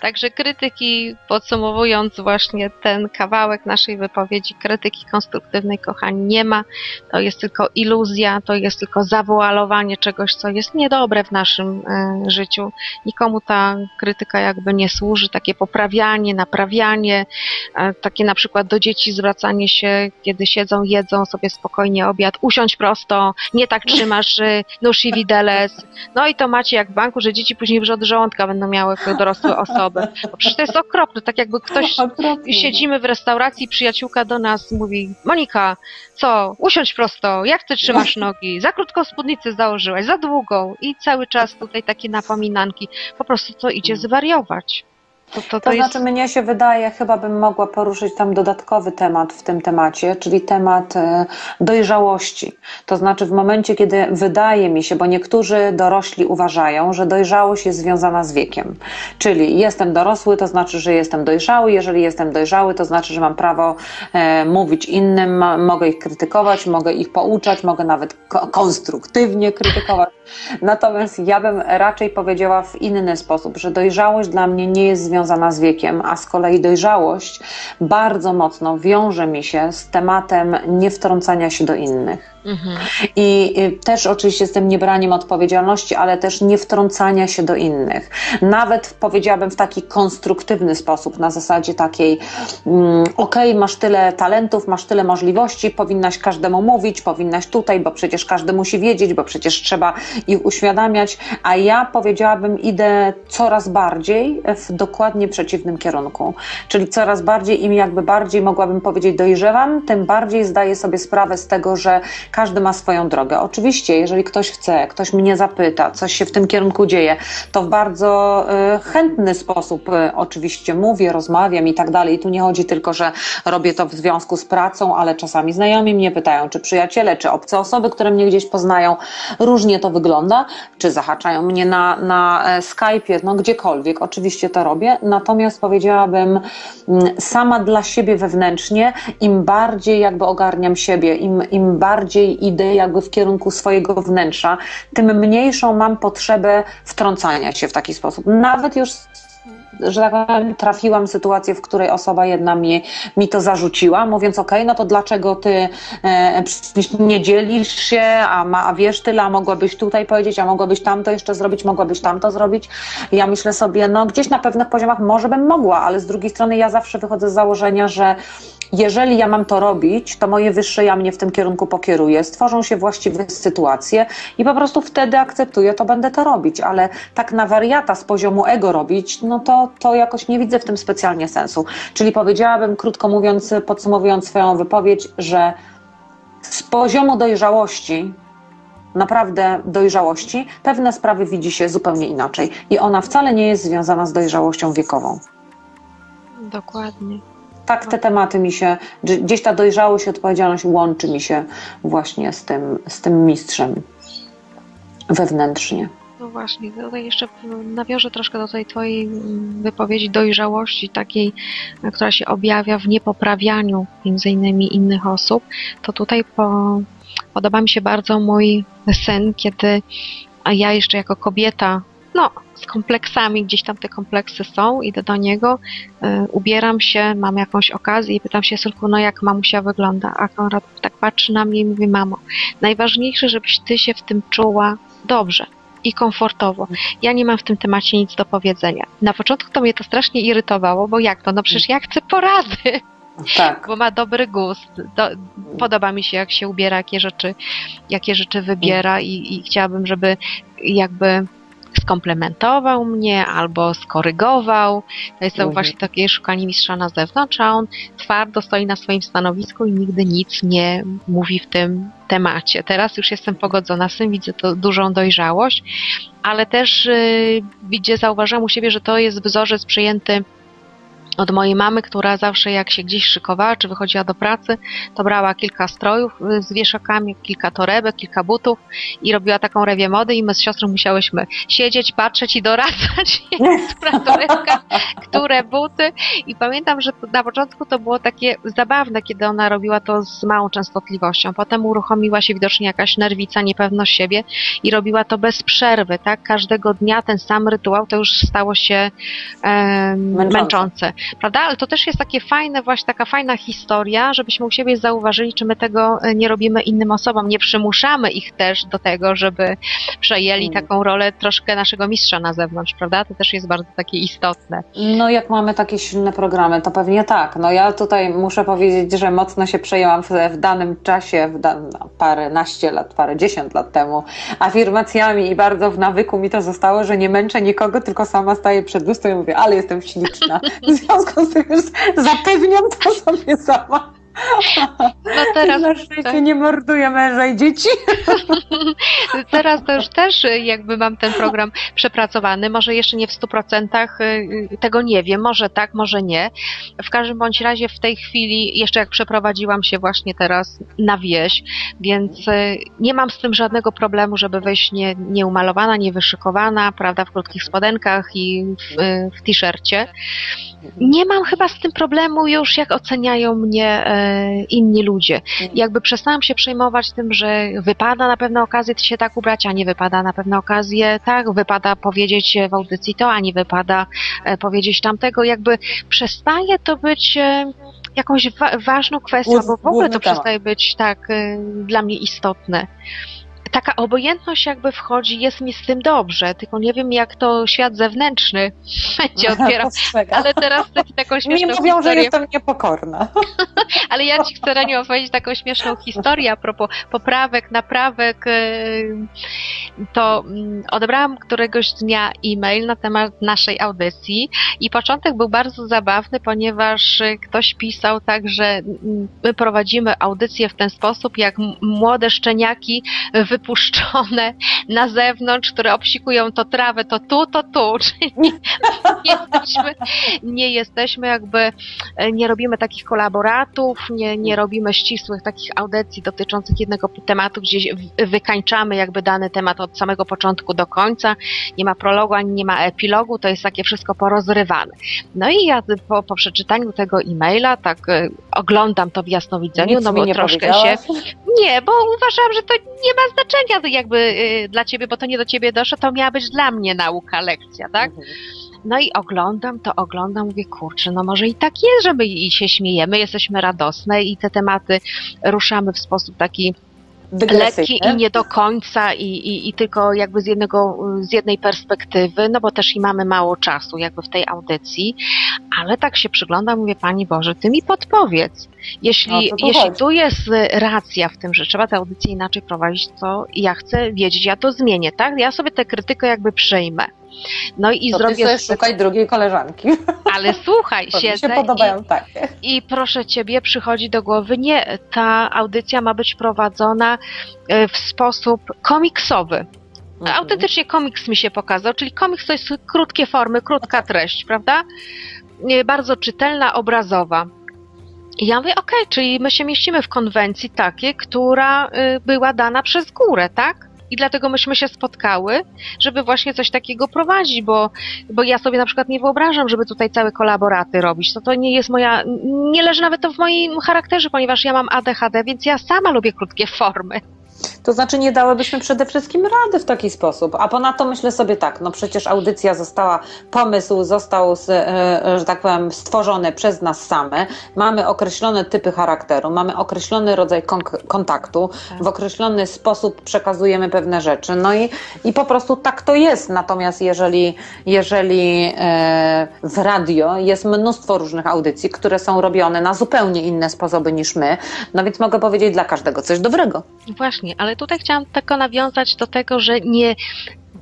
Także krytyki, podsumowując właśnie ten kawałek naszej wypowiedzi, krytyki konstruktywnej, kochani, nie ma. To jest tylko iluzja, to jest tylko zawoalowanie czegoś, co jest niedobre w naszym e, życiu. Nikomu ta krytyka jakby nie służy, takie poprawianie, naprawianie, e, takie na przykład do dzieci zwracanie się, kiedy siedzą, jedzą sobie spokojnie obiad, usiądź prosto, nie tak trzymasz y, nóż i widelec. No i to macie jak w banku, że dzieci później wrzody żołądka będą miały jako dorosłe osoby. Bo przecież to jest okropne, tak jakby ktoś Okropnie. siedzimy w restauracji, przyjaciółka do nas mówi, Monika, co, usiądź prosto, jak ty trzymasz nogi, za krótką spódnicę założyłaś, za długą i cały czas tutaj takie napominanki, po prostu to idzie zwariować. To, to, to, To jest... znaczy, mnie się wydaje, chyba bym mogła poruszyć tam dodatkowy temat w tym temacie, czyli temat e, dojrzałości. To znaczy, w momencie, kiedy wydaje mi się, bo niektórzy dorośli uważają, że dojrzałość jest związana z wiekiem. Czyli jestem dorosły, to znaczy, że jestem dojrzały. Jeżeli jestem dojrzały, to znaczy, że mam prawo e, mówić innym, mogę ich krytykować, mogę ich pouczać, mogę nawet ko- konstruktywnie krytykować. Natomiast ja bym raczej powiedziała w inny sposób, że dojrzałość dla mnie nie jest związana z wiekiem, a z kolei dojrzałość bardzo mocno wiąże mi się z tematem niewtrącania się do innych. Mhm. I y, też oczywiście z tym niebraniem odpowiedzialności, ale też nie wtrącania się do innych. Nawet powiedziałabym w taki konstruktywny sposób, na zasadzie takiej, mm, okej, masz tyle talentów, masz tyle możliwości, powinnaś każdemu mówić, powinnaś tutaj, bo przecież każdy musi wiedzieć, bo przecież trzeba ich uświadamiać, a ja powiedziałabym, idę coraz bardziej w dokładnie przeciwnym kierunku. Czyli coraz bardziej im jakby bardziej mogłabym powiedzieć dojrzewam, tym bardziej zdaję sobie sprawę z tego, że każdy ma swoją drogę. Oczywiście, jeżeli ktoś chce, ktoś mnie zapyta, coś się w tym kierunku dzieje, to w bardzo y, chętny sposób y, oczywiście mówię, rozmawiam i tak dalej. I tu nie chodzi tylko, że robię to w związku z pracą, ale czasami znajomi mnie pytają, czy przyjaciele, czy obce osoby, które mnie gdzieś poznają. Różnie to wygląda, czy zahaczają mnie na, na e, Skype'ie, no gdziekolwiek. Oczywiście to robię, natomiast powiedziałabym mm, sama dla siebie wewnętrznie, im bardziej jakby ogarniam siebie, im, im bardziej idę jakby w kierunku swojego wnętrza, tym mniejszą mam potrzebę wtrącania się w taki sposób. Nawet już że tak powiem, trafiłam w sytuację, w której osoba jedna mi, mi to zarzuciła, mówiąc, ok, no to dlaczego ty e, nie dzielisz się, a, ma, a wiesz tyle, a mogłabyś tutaj powiedzieć, a mogłabyś tamto jeszcze zrobić, mogłabyś tamto zrobić. Ja myślę sobie, no gdzieś na pewnych poziomach może bym mogła, ale z drugiej strony ja zawsze wychodzę z założenia, że jeżeli ja mam to robić, to moje wyższe ja mnie w tym kierunku pokieruje, stworzą się właściwe sytuacje i po prostu wtedy akceptuję, to będę to robić, ale tak na wariata z poziomu ego robić, no to, to jakoś nie widzę w tym specjalnie sensu. Czyli powiedziałabym, krótko mówiąc, podsumowując swoją wypowiedź, że z poziomu dojrzałości naprawdę dojrzałości, pewne sprawy widzi się zupełnie inaczej. I ona wcale nie jest związana z dojrzałością wiekową. Dokładnie. Tak te tematy mi się, gdzieś ta dojrzałość i odpowiedzialność łączy mi się właśnie z tym, z tym mistrzem wewnętrznie. No właśnie, tutaj jeszcze nawiążę troszkę do tej Twojej wypowiedzi dojrzałości, takiej, która się objawia w niepoprawianiu między innymi innych osób. To tutaj po, podoba mi się bardzo mój sen, kiedy ja jeszcze jako kobieta, no, z kompleksami, gdzieś tam te kompleksy są, idę do niego, y, ubieram się, mam jakąś okazję i pytam się, Sylku, no jak mamusia wygląda? A Konrad tak patrzy na mnie i mówi, mamo, najważniejsze, żebyś ty się w tym czuła dobrze i komfortowo. Ja nie mam w tym temacie nic do powiedzenia. Na początku to mnie to strasznie irytowało, bo jak to? No przecież ja chcę porady. (laughs) Tak. Bo ma dobry gust. Do, podoba mi się, jak się ubiera, jakie rzeczy, jakie rzeczy wybiera i, i chciałabym, żeby jakby skomplementował mnie albo skorygował. To jest Mhm. właśnie takie szukanie mistrza na zewnątrz, a on twardo stoi na swoim stanowisku i nigdy nic nie mówi w tym temacie. Teraz już jestem pogodzona z tym, widzę to dużą dojrzałość, ale też yy, widzę, zauważyłam u siebie, że to jest wzorzec przyjęty od mojej mamy, która zawsze jak się gdzieś szykowała, czy wychodziła do pracy, to brała kilka strojów y, z wieszakami, kilka torebek, kilka butów i robiła taką rewię mody i my z siostrą musiałyśmy siedzieć, patrzeć i doradzać, (laughs) która torebka, które buty. I pamiętam, że na początku to było takie zabawne, kiedy ona robiła to z małą częstotliwością, potem uruchomiła się widocznie jakaś nerwica, niepewność siebie i robiła to bez przerwy, tak, każdego dnia ten sam rytuał, to już stało się em, Męczące. męczące prawda? Ale to też jest takie fajne, właśnie taka fajna historia, żebyśmy u siebie zauważyli, czy my tego e, nie robimy innym osobom, nie przymuszamy ich też do tego, żeby przejęli Mm. taką rolę troszkę naszego mistrza na zewnątrz, prawda? To też jest bardzo takie istotne. No jak mamy takie silne programy, to pewnie tak. No ja tutaj muszę powiedzieć, że mocno się przejęłam w, w danym czasie, w da, no, parę naście lat, parę dziesiąt lat temu, afirmacjami i bardzo w nawyku mi to zostało, że nie męczę nikogo, tylko sama staję przed lustrem i mówię, ale jestem śliczna. (laughs) W związku z tym już zapewniam to sobie sama. No teraz, Na szczęście nie morduję męża i dzieci. (laughs) teraz to już też e, jakby mam ten program przepracowany, może jeszcze nie w 100% e, tego nie wiem, może tak, może nie. W każdym bądź razie w tej chwili, jeszcze jak przeprowadziłam się właśnie teraz na wieś, więc nie mam z tym żadnego problemu, żeby wejść nie, nieumalowana, niewyszykowana, prawda, w krótkich spodenkach i w, w t-shircie. Nie mam chyba z tym problemu już, jak oceniają mnie e, inni ludzie. Jakby przestałam się przejmować tym, że wypada na pewne okazje się tak ubrać, a nie wypada na pewne okazje tak, wypada powiedzieć w audycji to, a nie wypada e, powiedzieć tamtego. Jakby przestaje to być e, jakąś wa- ważną kwestią, bo w ogóle to przestaje być tak e, dla mnie istotne. Taka obojętność jakby wchodzi, jest mi z tym dobrze, tylko nie wiem jak to świat zewnętrzny (laughs) będzie odbierał. Postrzega. Ale teraz chcę taką Mi śmieszną mówią, że historię. jestem niepokorna. (laughs) Ale ja ci chcę Reniu opowiedzieć taką śmieszną historię a propos poprawek, naprawek. yy, To mm, odebrałam któregoś dnia e-mail na temat naszej audycji i początek był bardzo zabawny, ponieważ y, ktoś pisał tak, że mm, my prowadzimy audycję w ten sposób, jak młode szczeniaki wypuszczone na zewnątrz, które obsikują to trawę, to tu, to tu. (laughs) Czyli nie, nie, jesteśmy, nie jesteśmy jakby E, nie robimy takich kolaboratów, nie, nie robimy ścisłych takich audycji dotyczących jednego tematu, gdzie wykańczamy jakby dany temat od samego początku do końca. Nie ma prologu, ani nie ma epilogu, to jest takie wszystko porozrywane. No i ja po, po przeczytaniu tego e-maila tak e, oglądam to w jasnowidzeniu, Nic no bo nie troszkę się nie, bo uważam, że to nie ma znaczenia jakby y, dla ciebie, bo to nie do ciebie doszło, to miała być dla mnie nauka, lekcja, tak? Mhm. No i oglądam to, oglądam, mówię, kurczę, no może i tak jest, że my i się śmiejemy, jesteśmy radosne i te tematy ruszamy w sposób taki Lekki i nie do końca i, i, i tylko jakby z, jednego, z jednej perspektywy, no bo też i mamy mało czasu jakby w tej audycji, ale tak się przyglądam, mówię, Pani Boże, Ty mi podpowiedz. Jeśli, O co tu jeśli chodzi? tu jest racja w tym, że trzeba tę audycję inaczej prowadzić, to ja chcę wiedzieć, ja to zmienię, tak? Ja sobie tę krytykę jakby przyjmę. No i To ty zrobię sobie z- szukaj drugiej koleżanki. ale słuchaj, (laughs) Bo mi się siedzę podobają takie. i, i proszę ciebie, przychodzi do głowy, nie, ta audycja ma być prowadzona e, w sposób komiksowy. Mhm. Autentycznie komiks mi się pokazał, czyli komiks to jest krótkie formy, krótka treść, prawda? E, Bardzo czytelna, obrazowa. I ja mówię, okej, czyli my się mieścimy w konwencji takiej, która y, była dana przez górę, tak? I dlatego myśmy się spotkały, żeby właśnie coś takiego prowadzić, bo, bo ja sobie na przykład nie wyobrażam, żeby tutaj całe kolaboraty robić. To to nie jest moja, nie leży nawet to w moim charakterze, ponieważ ja mam ADHD, więc ja sama lubię krótkie formy. To znaczy nie dałybyśmy przede wszystkim rady w taki sposób. A ponadto myślę sobie tak, no przecież audycja została, pomysł został, z, e, że tak powiem, stworzony przez nas same. Mamy określone typy charakteru, mamy określony rodzaj kontaktu, Tak. w określony sposób przekazujemy pewne rzeczy. No i, i po prostu tak to jest. Natomiast jeżeli, jeżeli e, w radio jest mnóstwo różnych audycji, które są robione na zupełnie inne sposoby niż my, no więc mogę powiedzieć dla każdego coś dobrego. Właśnie, ale tutaj chciałam tylko nawiązać do tego, że nie,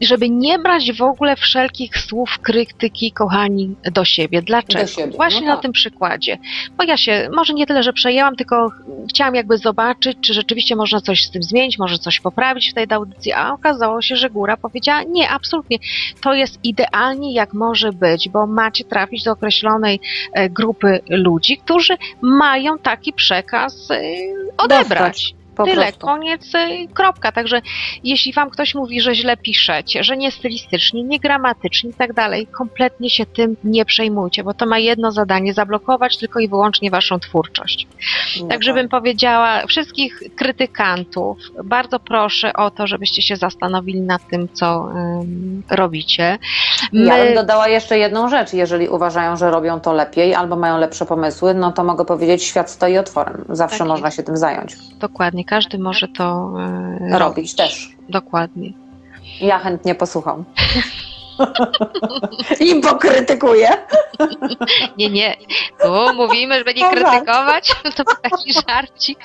żeby nie brać w ogóle wszelkich słów krytyki, kochani, do siebie. Dlaczego? Do siebie, Właśnie no na tak. tym przykładzie. Bo ja się, może nie tyle, że przejęłam, tylko chciałam jakby zobaczyć, czy rzeczywiście można coś z tym zmienić, może coś poprawić w tej audycji, a okazało się, że góra powiedziała, nie, absolutnie, to jest idealnie jak może być, bo macie trafić do określonej e, grupy ludzi, którzy mają taki przekaz e, odebrać. Po Tyle, prostu. koniec, y, kropka. Także jeśli wam ktoś mówi, że źle piszecie, że nie stylistycznie, nie gramatycznie i tak dalej, kompletnie się tym nie przejmujcie, bo to ma jedno zadanie, zablokować tylko i wyłącznie waszą twórczość. No Tak, żebym powiedziała wszystkich krytykantów, bardzo proszę o to, żebyście się zastanowili nad tym, co ym, robicie. Ja bym My, dodała jeszcze jedną rzecz. Jeżeli uważają, że robią to lepiej albo mają lepsze pomysły, no to mogę powiedzieć, świat stoi otworem. Zawsze Tak można się tym zająć. dokładnie, każdy może to y, Robić też. Dokładnie. Ja chętnie posłucham. (laughs) I pokrytykuję. Nie, nie. Tu mówimy, żeby nie O, żart. krytykować. (laughs) To był taki żarcik.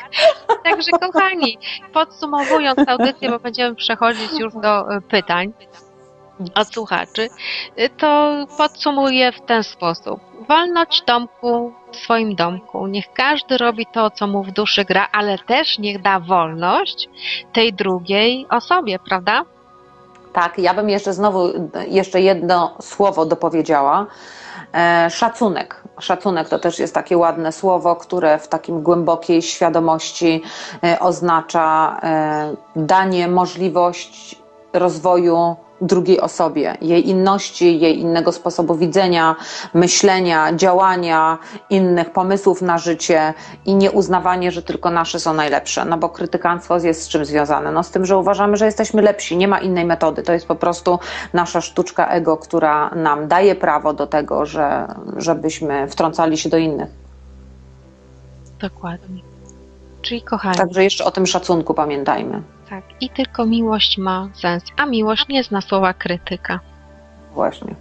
Także kochani, podsumowując audycję, bo będziemy przechodzić już do e, pytań od słuchaczy, e, to podsumuję w ten sposób. Wolność domku w swoim domku. Niech każdy robi to, co mu w duszy gra, ale też niech da wolność tej drugiej osobie, prawda? Tak, ja bym jeszcze znowu jeszcze jedno słowo dopowiedziała. E, szacunek. Szacunek to też jest takie ładne słowo, które w takim głębokiej świadomości e, oznacza e, danie możliwość rozwoju drugiej osobie, jej inności, jej innego sposobu widzenia, myślenia, działania, innych pomysłów na życie i nie uznawanie, że tylko nasze są najlepsze. No bo krytykanstwo jest z czym związane? No z tym, że uważamy, że jesteśmy lepsi, nie ma innej metody. To jest po prostu nasza sztuczka ego, która nam daje prawo do tego, że, żebyśmy wtrącali się do innych. Dokładnie. Czyli kochani, Także jeszcze o tym szacunku pamiętajmy. tak. I tylko miłość ma sens. A miłość nie zna słowa krytyka. Właśnie.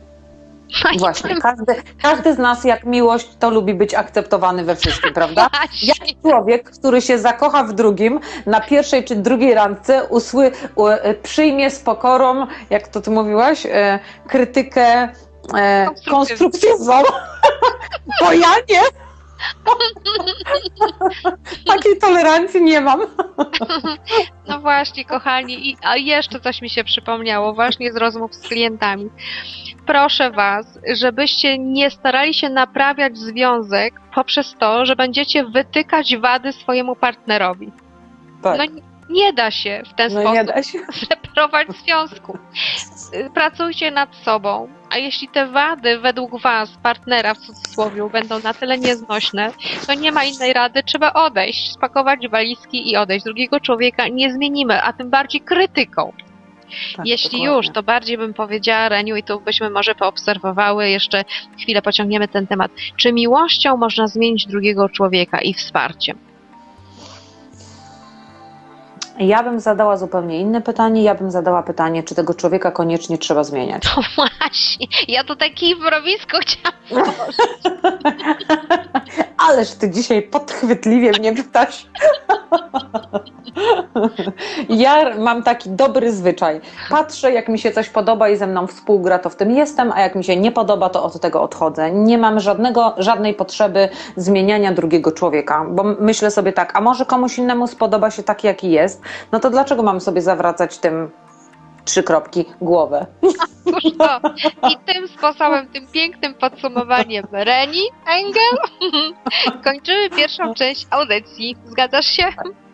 No Właśnie. Każdy, każdy z nas, jak miłość, to lubi być akceptowany we wszystkim, prawda? (laughs) właśnie. Jak człowiek, który się zakocha w drugim, na pierwszej czy drugiej randce usły, u, e, przyjmie z pokorą, jak to ty mówiłaś, e, krytykę e, konstruktywną. (laughs) Bo ja nie. (laughs) Takiej tolerancji nie mam. (laughs) No właśnie, kochani, i, a jeszcze coś mi się przypomniało, właśnie z rozmów z klientami. Proszę Was, żebyście nie starali się naprawiać związek poprzez to, że będziecie wytykać wady swojemu partnerowi. Tak. No nie, da się w ten No sposób zreparować (laughs) związku. Pracujcie nad sobą, a jeśli te wady według Was, partnera w cudzysłowie, będą na tyle nieznośne, to nie ma innej rady, trzeba odejść, spakować walizki i odejść. Drugiego człowieka nie zmienimy, a tym bardziej krytyką. Tak, Jeśli dokładnie. już, to bardziej bym powiedziała, Reniu, i tu byśmy może poobserwowały, jeszcze chwilę pociągniemy ten temat. Czy miłością można zmienić drugiego człowieka i wsparciem? Ja bym zadała zupełnie inne pytanie. Ja bym zadała pytanie, czy tego człowieka koniecznie trzeba zmieniać. (laughs) To właśnie, ja tutaj kij w mrowisko chciałam. (laughs) Ależ ty dzisiaj podchwytliwie mnie pytasz. (laughs) Ja mam taki dobry zwyczaj. Patrzę, jak mi się coś podoba i ze mną współgra, to w tym jestem, a jak mi się nie podoba, to od tego odchodzę. Nie mam żadnego, żadnej potrzeby zmieniania drugiego człowieka, bo myślę sobie tak, a może komuś innemu spodoba się taki, jaki jest, no to dlaczego mam sobie zawracać tym trzy kropki głowę? Cóż to. I tym sposobem, tym pięknym podsumowaniem Reni Engel kończymy pierwszą część audycji. Zgadzasz się?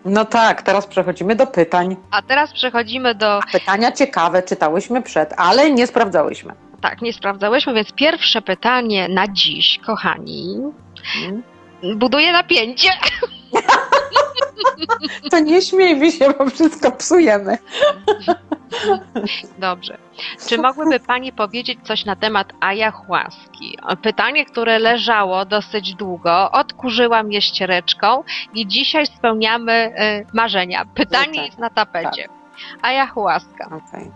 No tak, teraz przechodzimy do pytań. A teraz przechodzimy do. Pytania ciekawe czytałyśmy przed, ale nie sprawdzałyśmy. Tak, nie sprawdzałyśmy, więc pierwsze pytanie na dziś, kochani. Mm. Buduje napięcie. (laughs) To nie śmiejmy się, bo wszystko psujemy. Dobrze. Czy mogłyby Pani powiedzieć coś na temat ayahuaski? Pytanie, które leżało dosyć długo. Odkurzyłam je ściereczką i dzisiaj spełniamy y, marzenia. Pytanie No tak, jest na tapecie. Ayahuaska. Okej.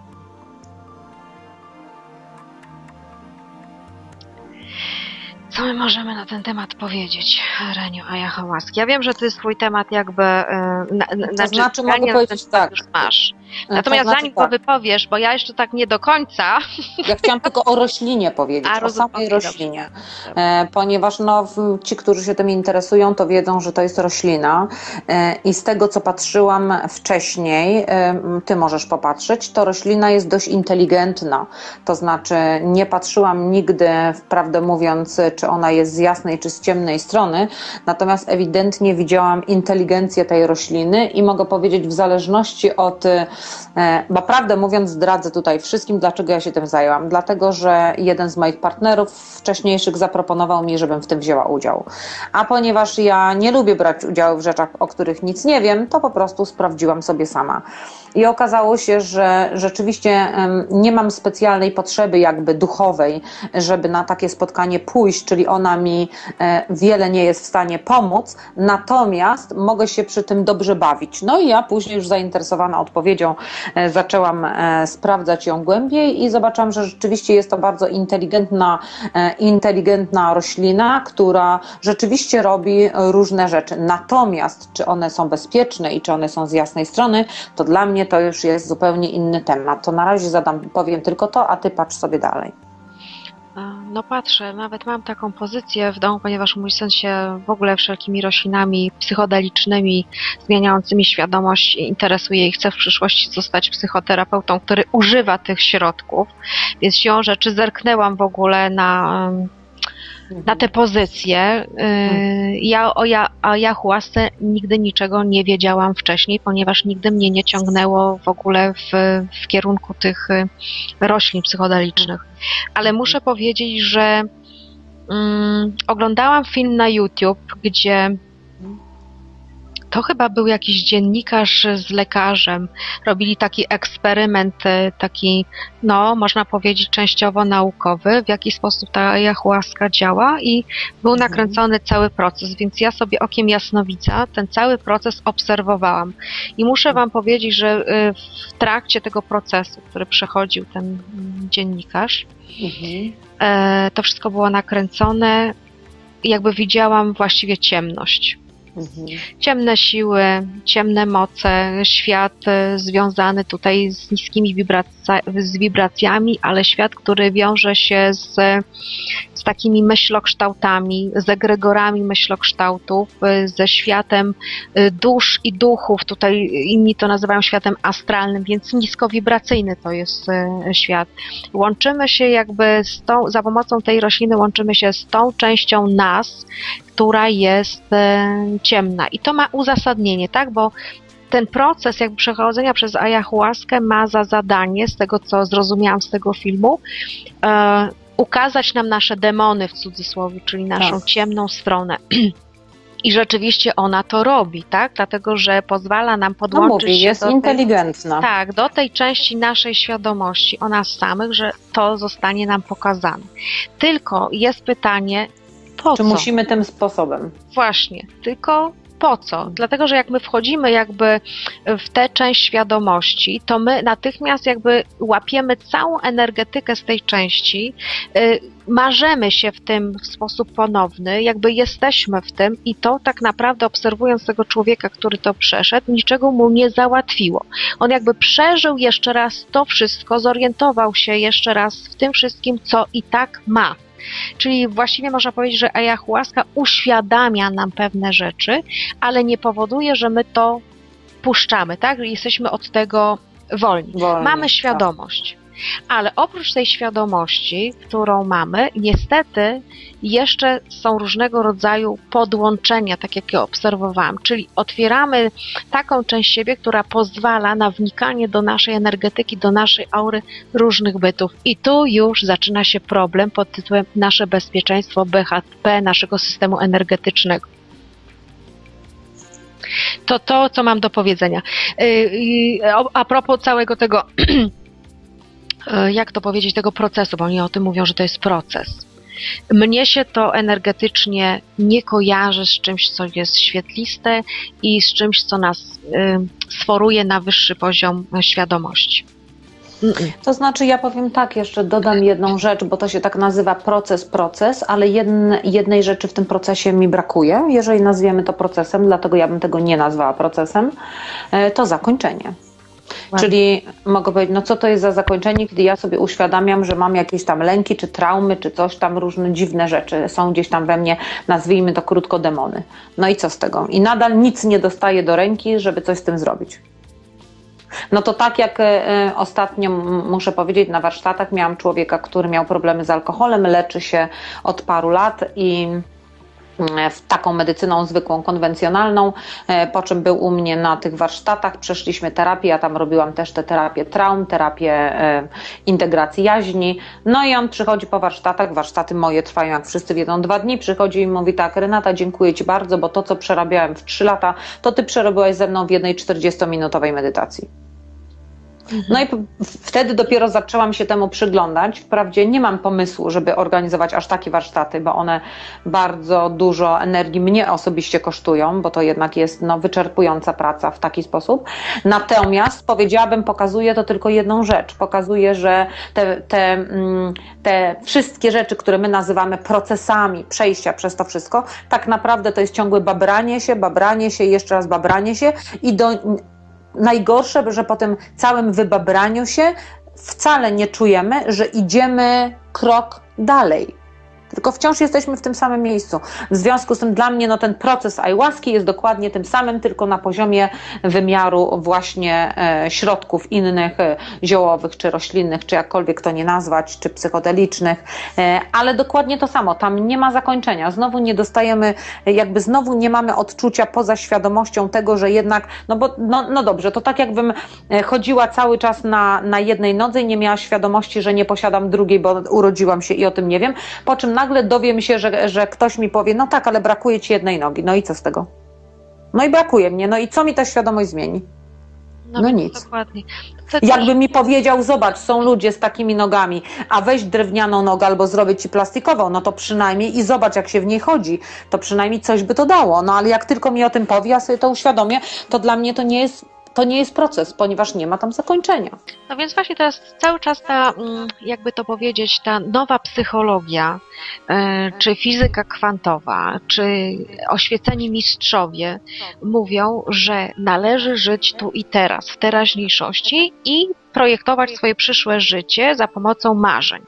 Co my możemy na ten temat powiedzieć, Reniu Ayahuaski? Ja wiem, że to jest Twój temat jakby... y, Na, na, To znaczy mogę powiedzieć tak. Już masz. To Natomiast znaczy zanim tak, to wypowiesz, bo ja jeszcze tak nie do końca... Ja chciałam tylko o roślinie powiedzieć, A, o samej dobrze. roślinie. E, ponieważ no, ci, którzy się tym interesują, to wiedzą, że to jest roślina e, i z tego, co patrzyłam wcześniej, e, ty możesz popatrzeć, to roślina jest dość inteligentna. To znaczy, nie patrzyłam nigdy, prawdę mówiąc, czy ona jest z jasnej, czy z ciemnej strony, natomiast ewidentnie widziałam inteligencję tej rośliny i mogę powiedzieć, w zależności od, e, bo prawdę mówiąc, zdradzę tutaj wszystkim, dlaczego ja się tym zajęłam. Dlatego, że jeden z moich partnerów wcześniejszych zaproponował mi, żebym w tym wzięła udział. A ponieważ ja nie lubię brać udziału w rzeczach, o których nic nie wiem, to po prostu sprawdziłam sobie sama. I okazało się, że rzeczywiście nie mam specjalnej potrzeby, jakby duchowej, żeby na takie spotkanie pójść, czyli ona mi e, wiele nie jest w stanie pomóc, natomiast mogę się przy tym dobrze bawić. No i ja później już zainteresowana odpowiedzią e, zaczęłam e, sprawdzać ją głębiej i zobaczyłam, że rzeczywiście jest to bardzo inteligentna, e, inteligentna roślina, która rzeczywiście robi różne rzeczy. Natomiast czy one są bezpieczne i czy one są z jasnej strony, to dla mnie to już jest zupełnie inny temat. To na razie zadam, powiem tylko to, a ty patrz sobie dalej. No patrzę, nawet mam taką pozycję w domu, ponieważ mój syn się w ogóle wszelkimi roślinami psychodelicznymi, zmieniającymi świadomość interesuje i chce w przyszłości zostać psychoterapeutą, który używa tych środków. Więc siłą rzeczy zerknęłam w ogóle na, na te pozycje. Yy, Ja o ja, ayahuasce nigdy niczego nie wiedziałam wcześniej, ponieważ nigdy mnie nie ciągnęło w ogóle w, w kierunku tych y, roślin psychodelicznych. Ale muszę powiedzieć, że mm, oglądałam film na YouTube, gdzie to chyba był jakiś dziennikarz z lekarzem. Robili taki eksperyment, e, taki, no, można powiedzieć, częściowo naukowy, w jaki sposób ta ayahuasca działa i był Mhm. nakręcony cały proces, więc ja sobie okiem jasnowidza ten cały proces obserwowałam. I muszę Wam powiedzieć, że e, w trakcie tego procesu, który przechodził ten mm, dziennikarz, Mhm. e, to wszystko było nakręcone, jakby widziałam właściwie ciemność Mhm. ciemne siły, ciemne moce, świat e, związany tutaj z niskimi wibracja, z wibracjami, ale świat, który wiąże się z, z takimi myślokształtami, z egregorami myślokształtów, e, ze światem e, dusz i duchów. Tutaj inni to nazywają światem astralnym, więc niskowibracyjny to jest świat. Łączymy się jakby z tą, za pomocą tej rośliny łączymy się z tą częścią nas, która jest e, ciemna. I to ma uzasadnienie, tak? Bo ten proces jakby przechodzenia przez ayahuaskę ma za zadanie, z tego co zrozumiałam z tego filmu, e, ukazać nam nasze demony w cudzysłowie, czyli naszą Tak. ciemną stronę. I rzeczywiście ona to robi, tak? Dlatego, że pozwala nam No podłączyć mówi, się jest do tej, inteligentna. tak, do tej części naszej świadomości o nas samych, że to zostanie nam pokazane. Tylko jest pytanie, po Czy co? musimy tym sposobem? Właśnie, tylko po co? Dlatego, że jak my wchodzimy jakby w tę część świadomości, to my natychmiast jakby łapiemy całą energetykę z tej części, y, marzemy się w tym w sposób ponowny, jakby jesteśmy w tym i to tak naprawdę obserwując tego człowieka, który to przeszedł, niczego mu nie załatwiło. On jakby przeżył jeszcze raz to wszystko, zorientował się jeszcze raz w tym wszystkim, co i tak ma. Czyli właściwie można powiedzieć, że ayahuasca uświadamia nam pewne rzeczy, ale nie powoduje, że my to puszczamy, tak? Że jesteśmy od tego wolni. Wolni, Mamy tak. świadomość. Ale oprócz tej świadomości, którą mamy, niestety jeszcze są różnego rodzaju podłączenia, tak jak ja obserwowałam. Czyli otwieramy taką część siebie, która pozwala na wnikanie do naszej energetyki, do naszej aury różnych bytów. I tu już zaczyna się problem pod tytułem nasze bezpieczeństwo BHP, naszego systemu energetycznego. To to, co mam do powiedzenia. Yy, o- A propos całego tego, (clears throat) jak to powiedzieć, tego procesu, bo oni o tym mówią, że to jest proces. Mnie się to energetycznie nie kojarzy z czymś, co jest świetliste i z czymś, co nas yy, sforuje na wyższy poziom świadomości. To znaczy, ja powiem tak, jeszcze dodam jedną rzecz, bo to się tak nazywa proces, proces, ale jedne, jednej rzeczy w tym procesie mi brakuje, jeżeli nazwiemy to procesem, dlatego ja bym tego nie nazwała procesem, e, to zakończenie. Czyli mogę powiedzieć, no co to jest za zakończenie, kiedy ja sobie uświadamiam, że mam jakieś tam lęki, czy traumy, czy coś tam, różne dziwne rzeczy są gdzieś tam we mnie, nazwijmy to krótko demony. No i co z tego? I nadal nic nie dostaję do ręki, żeby coś z tym zrobić. No to tak jak e, ostatnio m- muszę powiedzieć, na warsztatach miałam człowieka, który miał problemy z alkoholem, leczy się od paru lat i w taką medycyną zwykłą, konwencjonalną, e, po czym był u mnie na tych warsztatach, przeszliśmy terapię, ja tam robiłam też te terapię traum, terapię e, integracji jaźni, no i on przychodzi po warsztatach, warsztaty moje trwają jak wszyscy wiedzą dwa dni, przychodzi i mówi tak, Renata dziękuję Ci bardzo, bo to co przerabiałem w trzy lata, to Ty przerobiłaś ze mną w jednej 40-minutowej medytacji. No i wtedy dopiero zaczęłam się temu przyglądać. Wprawdzie nie mam pomysłu, żeby organizować aż takie warsztaty, bo one bardzo dużo energii mnie osobiście kosztują, bo to jednak jest no, wyczerpująca praca w taki sposób. Natomiast powiedziałabym, pokazuje to tylko jedną rzecz. Pokazuje, że te, te, mm, te wszystkie rzeczy, które my nazywamy procesami przejścia przez to wszystko, tak naprawdę to jest ciągłe babranie się, babranie się, jeszcze raz babranie się i do najgorsze, że po tym całym wybabraniu się wcale nie czujemy, że idziemy krok dalej. Tylko wciąż jesteśmy w tym samym miejscu. W związku z tym dla mnie no, ten proces ayahuaski jest dokładnie tym samym, tylko na poziomie wymiaru właśnie e, środków innych, e, ziołowych czy roślinnych, czy jakkolwiek to nie nazwać, czy psychodelicznych, e, ale dokładnie to samo. Tam nie ma zakończenia. Znowu nie dostajemy, jakby znowu nie mamy odczucia poza świadomością tego, że jednak, no bo no, no dobrze, to tak jakbym chodziła cały czas na, na jednej nodze i nie miała świadomości, że nie posiadam drugiej, bo urodziłam się i o tym nie wiem, po czym nagle dowiem się, że, że ktoś mi powie, no tak, ale brakuje ci jednej nogi. No i co z tego? No i brakuje mnie. No i co mi ta świadomość zmieni? No więc nic. Dokładnie. Jakby mi powiedział, zobacz, są ludzie z takimi nogami, a weź drewnianą nogę albo zrobię ci plastikową, no to przynajmniej i zobacz, jak się w niej chodzi, to przynajmniej coś by to dało. No ale jak tylko mi o tym powie, ja sobie to uświadomię, to dla mnie to nie jest, to nie jest proces, ponieważ nie ma tam zakończenia. No więc właśnie teraz cały czas ta, mm, jakby to powiedzieć, ta nowa psychologia, e, czy fizyka kwantowa, czy oświeceni mistrzowie mówią, że należy żyć tu i teraz, w teraźniejszości i projektować swoje przyszłe życie za pomocą marzeń.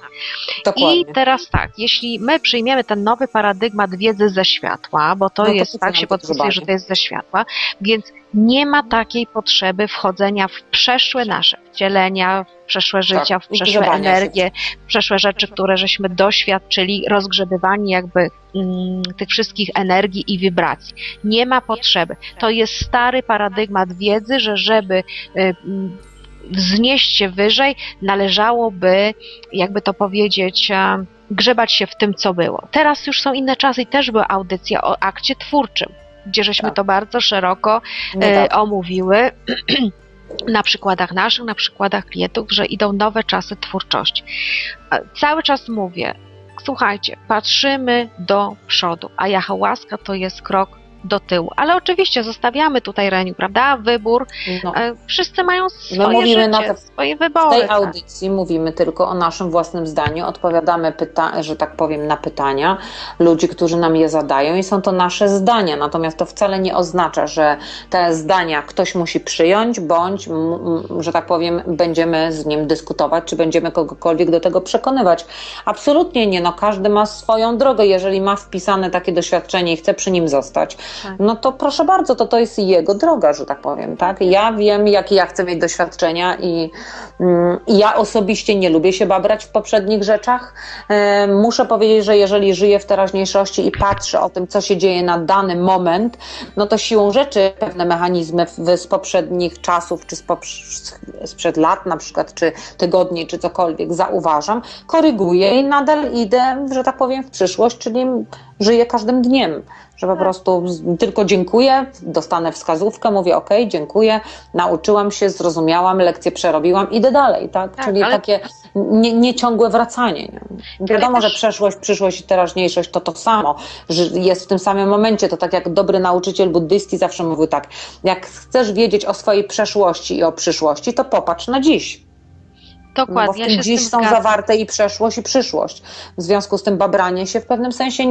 Dokładnie. I teraz tak, jeśli my przyjmiemy ten nowy paradygmat wiedzy ze światła, bo to No to jest, tak się podpisuje, że to jest ze światła, więc nie ma takiej potrzeby wchodzenia w przeszłe nasze wcielenia, w przeszłe życia, w Tak, i przeszłe się. energie, w przeszłe rzeczy, które żeśmy doświadczyli, rozgrzebywanie jakby mm, tych wszystkich energii i wibracji. Nie ma potrzeby. To jest stary paradygmat wiedzy, że żeby y, mm, wznieść się wyżej, należałoby, jakby to powiedzieć, e, grzebać się w tym, co było. Teraz już są inne czasy i też była audycja o akcie twórczym, gdzie żeśmy Tak. to bardzo szeroko e, Niedawno. omówiły (clears throat) na przykładach naszych, na przykładach klientów, że idą nowe czasy twórczości. E, Cały czas mówię, słuchajcie, patrzymy do przodu, a jahałaska to jest krok do tyłu. Ale oczywiście zostawiamy tutaj Reniu, prawda? Wybór. No. E, Wszyscy mają swoje mówimy życie, na te- swoje W wybory. tej tak. audycji mówimy tylko o naszym własnym zdaniu, odpowiadamy, pyta- że tak powiem, na pytania ludzi, którzy nam je zadają i są to nasze zdania. Natomiast to wcale nie oznacza, że te zdania ktoś musi przyjąć, bądź, że tak powiem, będziemy z nim dyskutować, czy będziemy kogokolwiek do tego przekonywać. Absolutnie nie. No, każdy ma swoją drogę. Jeżeli ma wpisane takie doświadczenie i chce przy nim zostać, Tak. No to proszę bardzo, to to jest jego droga, że tak powiem, tak? Ja wiem, jakie ja chcę mieć doświadczenia i mm, ja osobiście nie lubię się babrać w poprzednich rzeczach. E, Muszę powiedzieć, że jeżeli żyję w teraźniejszości i patrzę o tym, co się dzieje na dany moment, no to siłą rzeczy pewne mechanizmy z poprzednich czasów, czy z sprzed lat na przykład, czy tygodni, czy cokolwiek zauważam, koryguję i nadal idę, że tak powiem, w przyszłość, czyli żyję każdym dniem że po prostu z- tylko dziękuję, dostanę wskazówkę, mówię ok, dziękuję, nauczyłam się, zrozumiałam, lekcję przerobiłam, idę dalej, tak? Tak, Czyli ale- takie nie, nieciągłe wracanie. Nie? Wiadomo, też- że przeszłość, przyszłość i teraźniejszość to to samo, że jest w tym samym momencie, to tak jak dobry nauczyciel buddyjski zawsze mówił tak, jak chcesz wiedzieć o swojej przeszłości i o przyszłości, to popatrz na dziś. No bo w Dokładnie, ja tym się dziś tym są zgadzam. zawarte i przeszłość, i przyszłość. W związku z tym babranie się w pewnym sensie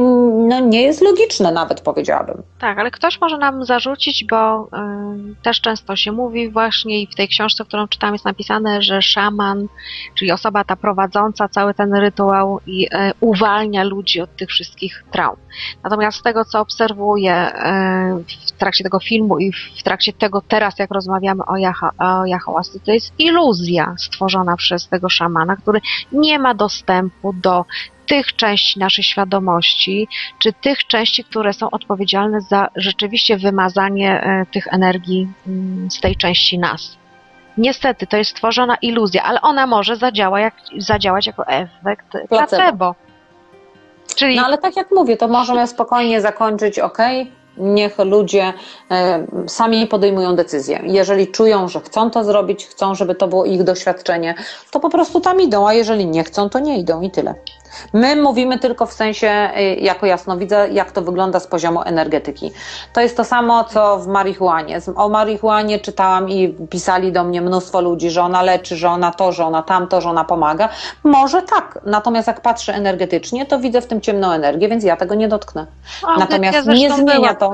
no, nie jest logiczne nawet, powiedziałabym. Tak, ale ktoś może nam zarzucić, bo y, też często się mówi właśnie i w tej książce, którą czytam jest napisane, że szaman, czyli osoba ta prowadząca cały ten rytuał i y, uwalnia ludzi od tych wszystkich traum. Natomiast z tego, co obserwuję y, w trakcie tego filmu i w trakcie tego teraz, jak rozmawiamy o, Jaha, o to jest iluzja stworzona przez tego szamana, który nie ma dostępu do tych części naszej świadomości, czy tych części, które są odpowiedzialne za rzeczywiście wymazanie e, tych energii mm, z tej części nas. Niestety, to jest stworzona iluzja, ale ona może zadziała jak, zadziałać jako efekt Placebo. placebo. Czyli No ale tak jak mówię, to możemy spokojnie zakończyć, ok, niech ludzie e, sami podejmują decyzje. Jeżeli czują, że chcą to zrobić, chcą, żeby to było ich doświadczenie, to po prostu tam idą, a jeżeli nie chcą, to nie idą i tyle. My mówimy tylko w sensie, e, jako jasnowidza, jak to wygląda z poziomu energetyki. To jest to samo, co w marihuanie. O marihuanie czytałam i pisali do mnie mnóstwo ludzi, że ona leczy, że ona to, że ona tamto, że ona pomaga. Może tak, natomiast jak patrzę energetycznie, to widzę w tym ciemną energię, więc ja tego nie dotknę. audycja natomiast zresztą nie zmienia to-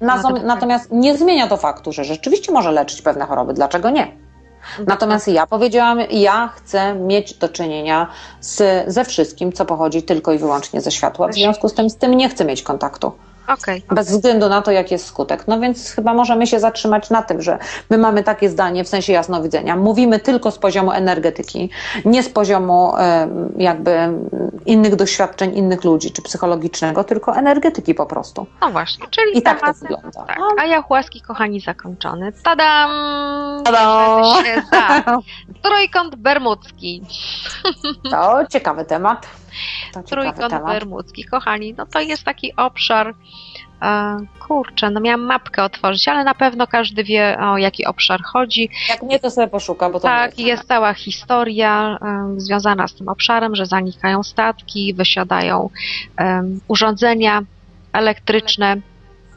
Tak, na natomiast nie zmienia to faktu, że rzeczywiście może leczyć pewne choroby. Dlaczego nie? Temat. Natomiast ja powiedziałam, ja chcę mieć do czynienia z, ze wszystkim, co pochodzi tylko i wyłącznie ze światła. W związku z tym z tym nie chcę mieć kontaktu. Okej. Bez względu na to, jaki jest skutek. No więc chyba możemy się zatrzymać na tym, że my mamy takie zdanie w sensie jasnowidzenia. Mówimy tylko z poziomu energetyki, nie z poziomu jakby innych doświadczeń innych ludzi, czy psychologicznego, tylko energetyki po prostu. No właśnie, czyli I tak to wygląda. tak. A jahuaski, kochani, zakończony. Tadam! Tada! Bierzemy się za Trójkąt bermudzki. To ciekawy temat. Trójkąt bermudzki, kochani, no to jest taki obszar E, kurczę, no miałam mapkę otworzyć, ale na pewno każdy wie, o jaki obszar chodzi. Jak nie, to sobie poszuka, bo to Tak, jest cała historia em, związana z tym obszarem, że zanikają statki, wysiadają em, urządzenia elektryczne,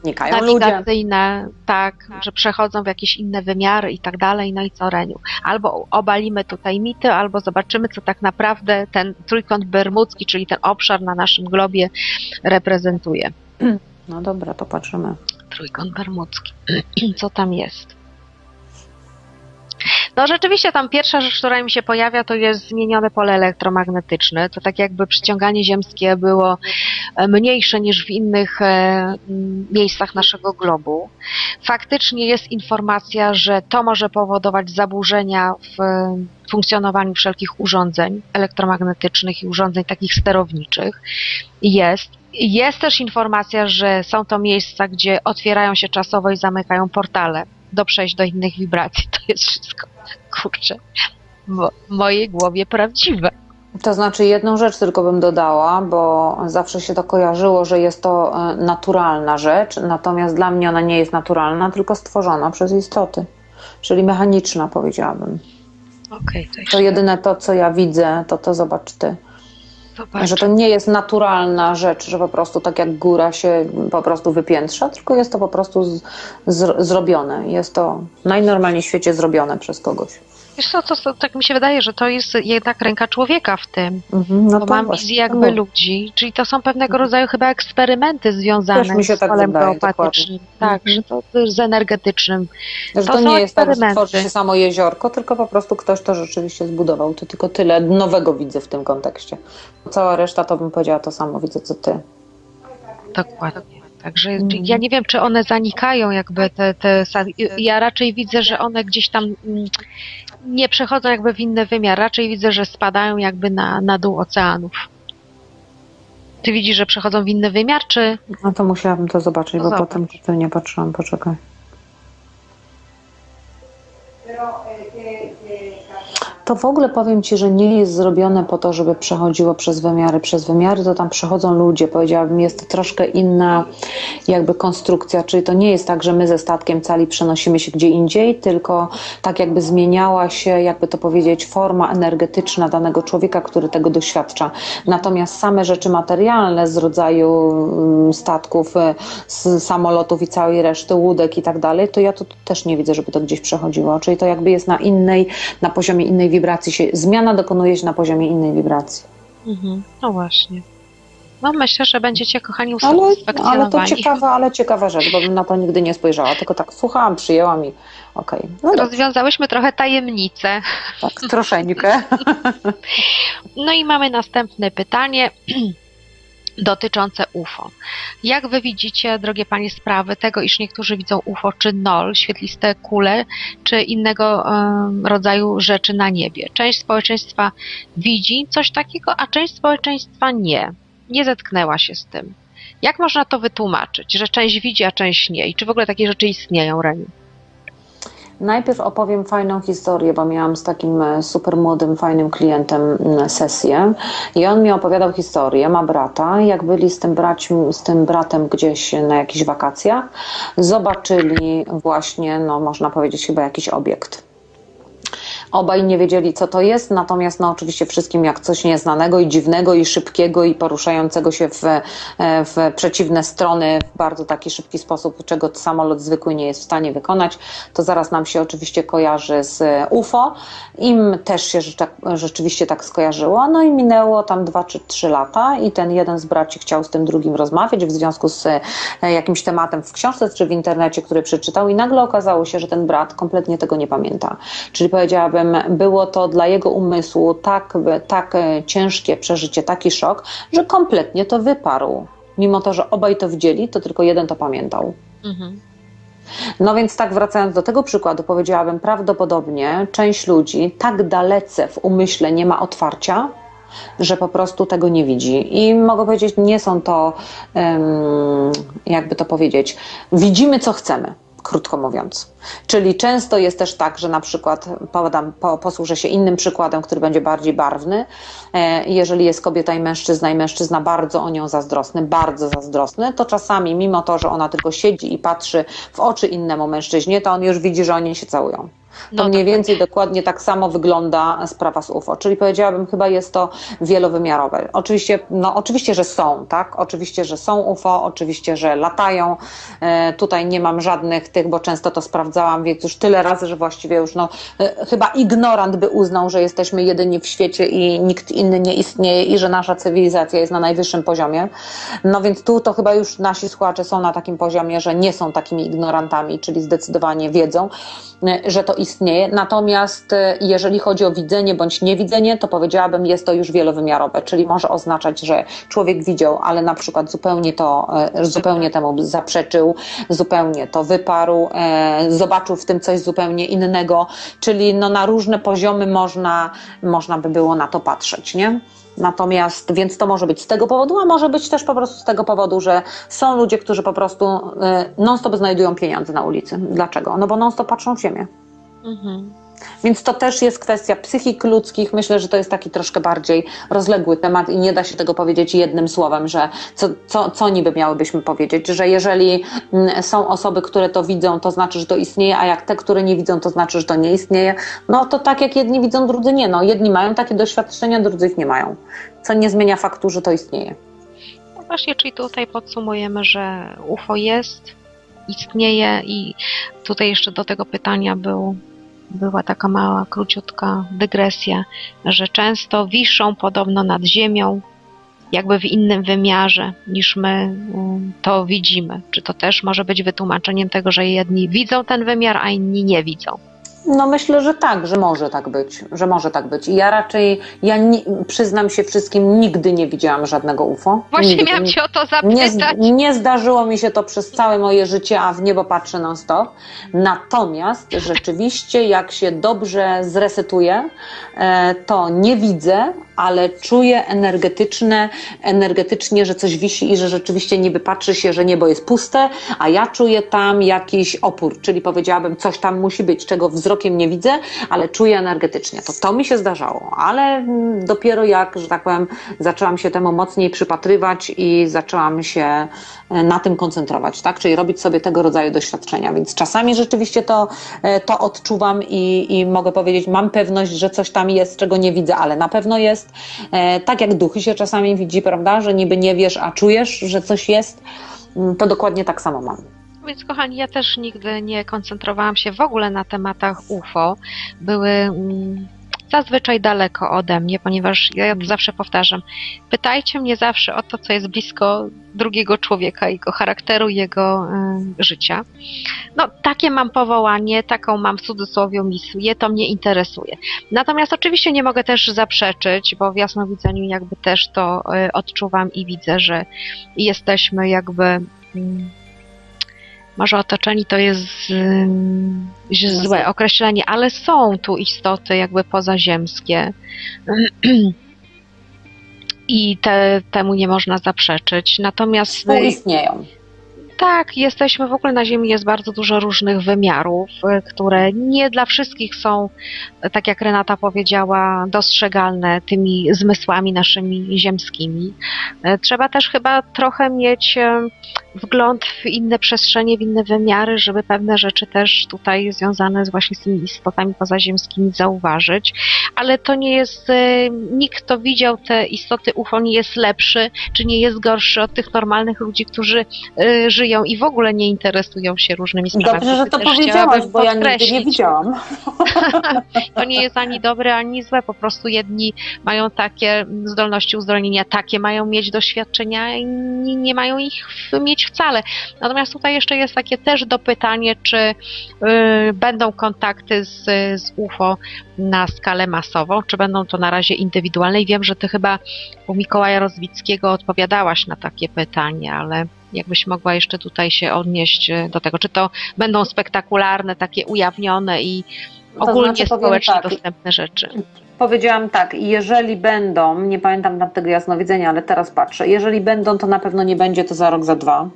Znikają ludzie. nawigacyjne, tak, że przechodzą w jakieś inne wymiary i tak dalej, no i co Reniu? Albo obalimy tutaj mity, albo zobaczymy, co tak naprawdę ten trójkąt bermudzki, czyli ten obszar na naszym globie reprezentuje. No dobra, to patrzymy. Trójkąt bermudzki. (clears throat) Co tam jest? No rzeczywiście tam pierwsza rzecz, która mi się pojawia, to jest zmienione pole elektromagnetyczne. To tak jakby przyciąganie ziemskie było e, mniejsze niż w innych e, miejscach naszego globu. Faktycznie jest informacja, że to może powodować zaburzenia w e, funkcjonowaniu wszelkich urządzeń elektromagnetycznych i urządzeń takich sterowniczych. Jest. Jest też informacja, że są to miejsca, gdzie otwierają się czasowo i zamykają portale do przejść do innych wibracji. To jest wszystko, kurczę, w mojej głowie prawdziwe. To znaczy jedną rzecz tylko bym dodała, bo zawsze się to kojarzyło, że jest to e, naturalna rzecz, natomiast dla mnie ona nie jest naturalna, tylko stworzona przez istoty, czyli mechaniczna powiedziałabym. Okej, to To jedyne to, co ja widzę, to to zobacz ty. Zobaczę. Że to nie jest naturalna rzecz, że po prostu tak jak góra się po prostu wypiętrza, tylko jest to po prostu z, z, zrobione. Jest to najnormalniej w świecie zrobione przez kogoś. Wiesz co, to, to, tak mi się wydaje, że to jest jednak ręka człowieka w tym. Mhm, no Bo to mam właśnie, wizję to jakby mów. ludzi, czyli to są pewnego rodzaju chyba eksperymenty związane Też mi się z tak polem geopatycznym. Tak, Mhm. że to też z energetycznym. Że To to, nie jest tak, że tworzy się samo jeziorko, tylko po prostu ktoś to rzeczywiście zbudował. To tylko tyle nowego widzę w tym kontekście. Cała reszta to bym powiedziała to samo, widzę co ty. Dokładnie. Także Mhm. ja nie wiem, czy one zanikają jakby te, te ja raczej widzę, że one gdzieś tam mm, nie przechodzą jakby w inny wymiar. Raczej widzę, że spadają jakby na, na dół oceanów. Ty widzisz, że przechodzą w inny wymiar, czy No to musiałabym to zobaczyć, No bo zobacz. potem to nie patrzyłam, poczekaj. To w ogóle powiem Ci, że nie jest zrobione po to, żeby przechodziło przez wymiary. Przez wymiary to tam przechodzą ludzie. Powiedziałabym, jest to troszkę inna jakby konstrukcja, czyli to nie jest tak, że my ze statkiem cali przenosimy się gdzie indziej, tylko tak jakby zmieniała się, jakby to powiedzieć, forma energetyczna danego człowieka, który tego doświadcza. Natomiast same rzeczy materialne z rodzaju mm, statków, z samolotów i całej reszty, łódek i tak dalej, to ja to też nie widzę, żeby to gdzieś przechodziło. Czyli to jakby jest na innej, na poziomie innej wibracji się, zmiana dokonuje się na poziomie innej wibracji. Mhm. No właśnie. No myślę, że będziecie kochani Ale, ale to usatysfakcjonowani. ciekawa, ale ciekawa rzecz, bo bym na to nigdy nie spojrzała, tylko tak słuchałam, przyjęłam i okej. No dobrze, Rozwiązałyśmy trochę tajemnicę. tak, troszeczkę. (laughs) No i mamy następne pytanie dotyczące UFO. Jak wy widzicie, drogie panie, sprawy tego, iż niektórzy widzą UFO czy NOL, świetliste kule, czy innego rodzaju rzeczy na niebie? Część społeczeństwa widzi coś takiego, a część społeczeństwa nie. Nie zetknęła się z tym. Jak można to wytłumaczyć, że część widzi, a część nie? I czy w ogóle takie rzeczy istnieją, Reniu? Najpierw opowiem fajną historię, bo miałam z takim e, super młodym, fajnym klientem sesję. I on mi opowiadał historię, ma brata, jak byli z tym, braćm, z tym bratem gdzieś na jakichś wakacjach, zobaczyli właśnie, no można powiedzieć chyba jakiś obiekt. Obaj nie wiedzieli, co to jest, natomiast no oczywiście wszystkim jak coś nieznanego i dziwnego i szybkiego i poruszającego się w, e, w przeciwne strony w bardzo taki szybki sposób, czego samolot zwykły nie jest w stanie wykonać, to zaraz nam się oczywiście kojarzy z UFO. Im też się rzecz- rzeczywiście tak skojarzyło. No i minęło tam dwa czy trzy lata i ten jeden z braci chciał z tym drugim rozmawiać w związku z e, jakimś tematem w książce czy w internecie, który przeczytał i nagle okazało się, że ten brat kompletnie tego nie pamięta. Czyli powiedziałabym, było to dla jego umysłu tak, tak e, ciężkie przeżycie, taki szok, że kompletnie to wyparł. Mimo to, że obaj to widzieli, to tylko jeden to pamiętał. Mhm. No więc tak wracając do tego przykładu, powiedziałabym prawdopodobnie część ludzi tak dalece w umyśle nie ma otwarcia, że po prostu tego nie widzi. I mogę powiedzieć, nie są to, jakby to powiedzieć, widzimy co chcemy. Krótko mówiąc. Czyli często jest też tak, że na przykład podam, po, posłużę się innym przykładem, który będzie bardziej barwny. E, jeżeli jest kobieta i mężczyzna i mężczyzna bardzo o nią zazdrosny, bardzo zazdrosny, to czasami mimo to, że ona tylko siedzi i patrzy w oczy innemu mężczyźnie, to on już widzi, że oni się całują. To No, mniej dokładnie. więcej dokładnie tak samo wygląda sprawa z UFO, czyli powiedziałabym chyba jest to wielowymiarowe. Oczywiście, no oczywiście, że są, tak? Oczywiście, że są UFO, oczywiście, że latają. E, tutaj nie mam żadnych tych, bo często to sprawdzałam, więc już tyle razy, że właściwie już no e, chyba ignorant by uznał, że jesteśmy jedyni w świecie i nikt inny nie istnieje i że nasza cywilizacja jest na najwyższym poziomie. No więc tu to chyba już nasi słuchacze są na takim poziomie, że nie są takimi ignorantami, czyli zdecydowanie wiedzą, e, że to istnieje. Natomiast e, jeżeli chodzi o widzenie bądź niewidzenie, to powiedziałabym, jest to już wielowymiarowe, czyli może oznaczać, że człowiek widział, ale na przykład zupełnie to, e, zupełnie temu zaprzeczył, zupełnie to wyparł, e, zobaczył w tym coś zupełnie innego, czyli no na różne poziomy można, można by było na to patrzeć, nie? Natomiast, więc to może być z tego powodu, a może być też po prostu z tego powodu, że są ludzie, którzy po prostu non-stop znajdują pieniądze na ulicy. Dlaczego? No bo non-stop patrzą w ziemię. Mhm. Więc to też jest kwestia psychik ludzkich. Myślę, że to jest taki troszkę bardziej rozległy temat i nie da się tego powiedzieć jednym słowem, że co, co, co niby miałybyśmy powiedzieć, że jeżeli mm, są osoby, które to widzą, to znaczy, że to istnieje, a jak te, które nie widzą, to znaczy, że to nie istnieje. No to tak jak jedni widzą, drudzy nie. No, jedni mają takie doświadczenia, drudzy ich nie mają. Co nie zmienia faktu, że to istnieje. No właśnie, czyli tutaj podsumujemy, że UFO jest, istnieje i tutaj jeszcze do tego pytania był, była taka mała, króciutka dygresja, że często wiszą podobno nad Ziemią, jakby w innym wymiarze niż my ym, to widzimy. Czy to też może być wytłumaczeniem tego, że jedni widzą ten wymiar, a inni nie widzą? No myślę, że tak, że może tak być, że może tak być. I ja raczej, ja ni- przyznam się wszystkim, nigdy nie widziałam żadnego UFO. Właśnie nigdy. miałam się o to Nie, zapytać. z- nie zdarzyło mi się to przez całe moje życie, a w niebo patrzę non stop. Natomiast rzeczywiście, jak się dobrze zresetuję, e, to nie widzę, ale czuję energetyczne, energetycznie, że coś wisi i że rzeczywiście niby patrzy się, że niebo jest puste, a ja czuję tam jakiś opór, czyli powiedziałabym, coś tam musi być, czego nie widzę, ale czuję energetycznie. To to mi się zdarzało, ale mm, dopiero jak, że tak powiem, zaczęłam się temu mocniej przypatrywać i zaczęłam się e, na tym koncentrować, tak? Czyli robić sobie tego rodzaju doświadczenia. Więc czasami rzeczywiście to, e, to odczuwam i, i mogę powiedzieć, mam pewność, że coś tam jest, czego nie widzę, ale na pewno jest. E, Tak jak duchy się czasami widzi, prawda? Że niby nie wiesz, a czujesz, że coś jest. Mm, To dokładnie tak samo mam. Więc kochani, ja też nigdy nie koncentrowałam się w ogóle na tematach UFO. Były mm, zazwyczaj daleko ode mnie, ponieważ ja zawsze powtarzam, pytajcie mnie zawsze o to, co jest blisko drugiego człowieka, jego charakteru, jego y, życia. No, takie mam powołanie, taką mam w cudzysłowie misję, to mnie interesuje. Natomiast oczywiście nie mogę też zaprzeczyć, bo w jasnowidzeniu jakby też to y, odczuwam i widzę, że jesteśmy jakby mm, może otoczeni to jest złe określenie, ale są tu istoty jakby pozaziemskie. (clears throat) I te, temu nie można zaprzeczyć. Natomiast Współistnieją. Tak, jesteśmy w ogóle na Ziemi, jest bardzo dużo różnych wymiarów, y, które nie dla wszystkich są, y, tak jak Renata powiedziała, dostrzegalne tymi zmysłami naszymi ziemskimi. Y, Trzeba też chyba trochę mieć wgląd w inne przestrzenie, w inne wymiary, żeby pewne rzeczy też tutaj związane z właśnie z tymi istotami pozaziemskimi zauważyć. Ale to nie jest, nikt kto widział te istoty UFO nie jest lepszy, czy nie jest gorszy od tych normalnych ludzi, którzy y, żyją i w ogóle nie interesują się różnymi sprawami. Dobrze, że to powiedziałaś, bo ja nigdy nie widziałam. (laughs) To nie jest ani dobre, ani złe. Po prostu jedni mają takie zdolności uzdolnienia, takie mają mieć doświadczenia, inni nie mają ich mieć wcale. Natomiast tutaj jeszcze jest takie też dopytanie, czy y, będą kontakty z, z UFO na skalę masową, czy będą to na razie indywidualne. I wiem, że ty chyba u Mikołaja Rozwickiego odpowiadałaś na takie pytanie, ale jakbyś mogła jeszcze tutaj się odnieść y, do tego, czy to będą spektakularne, takie ujawnione i To ogólnie znaczy, powiem społecznie tak, dostępne rzeczy. Powiedziałam tak, jeżeli będą, nie pamiętam tam tego jasnowidzenia, ale teraz patrzę, jeżeli będą, to na pewno nie będzie to za rok, za dwa.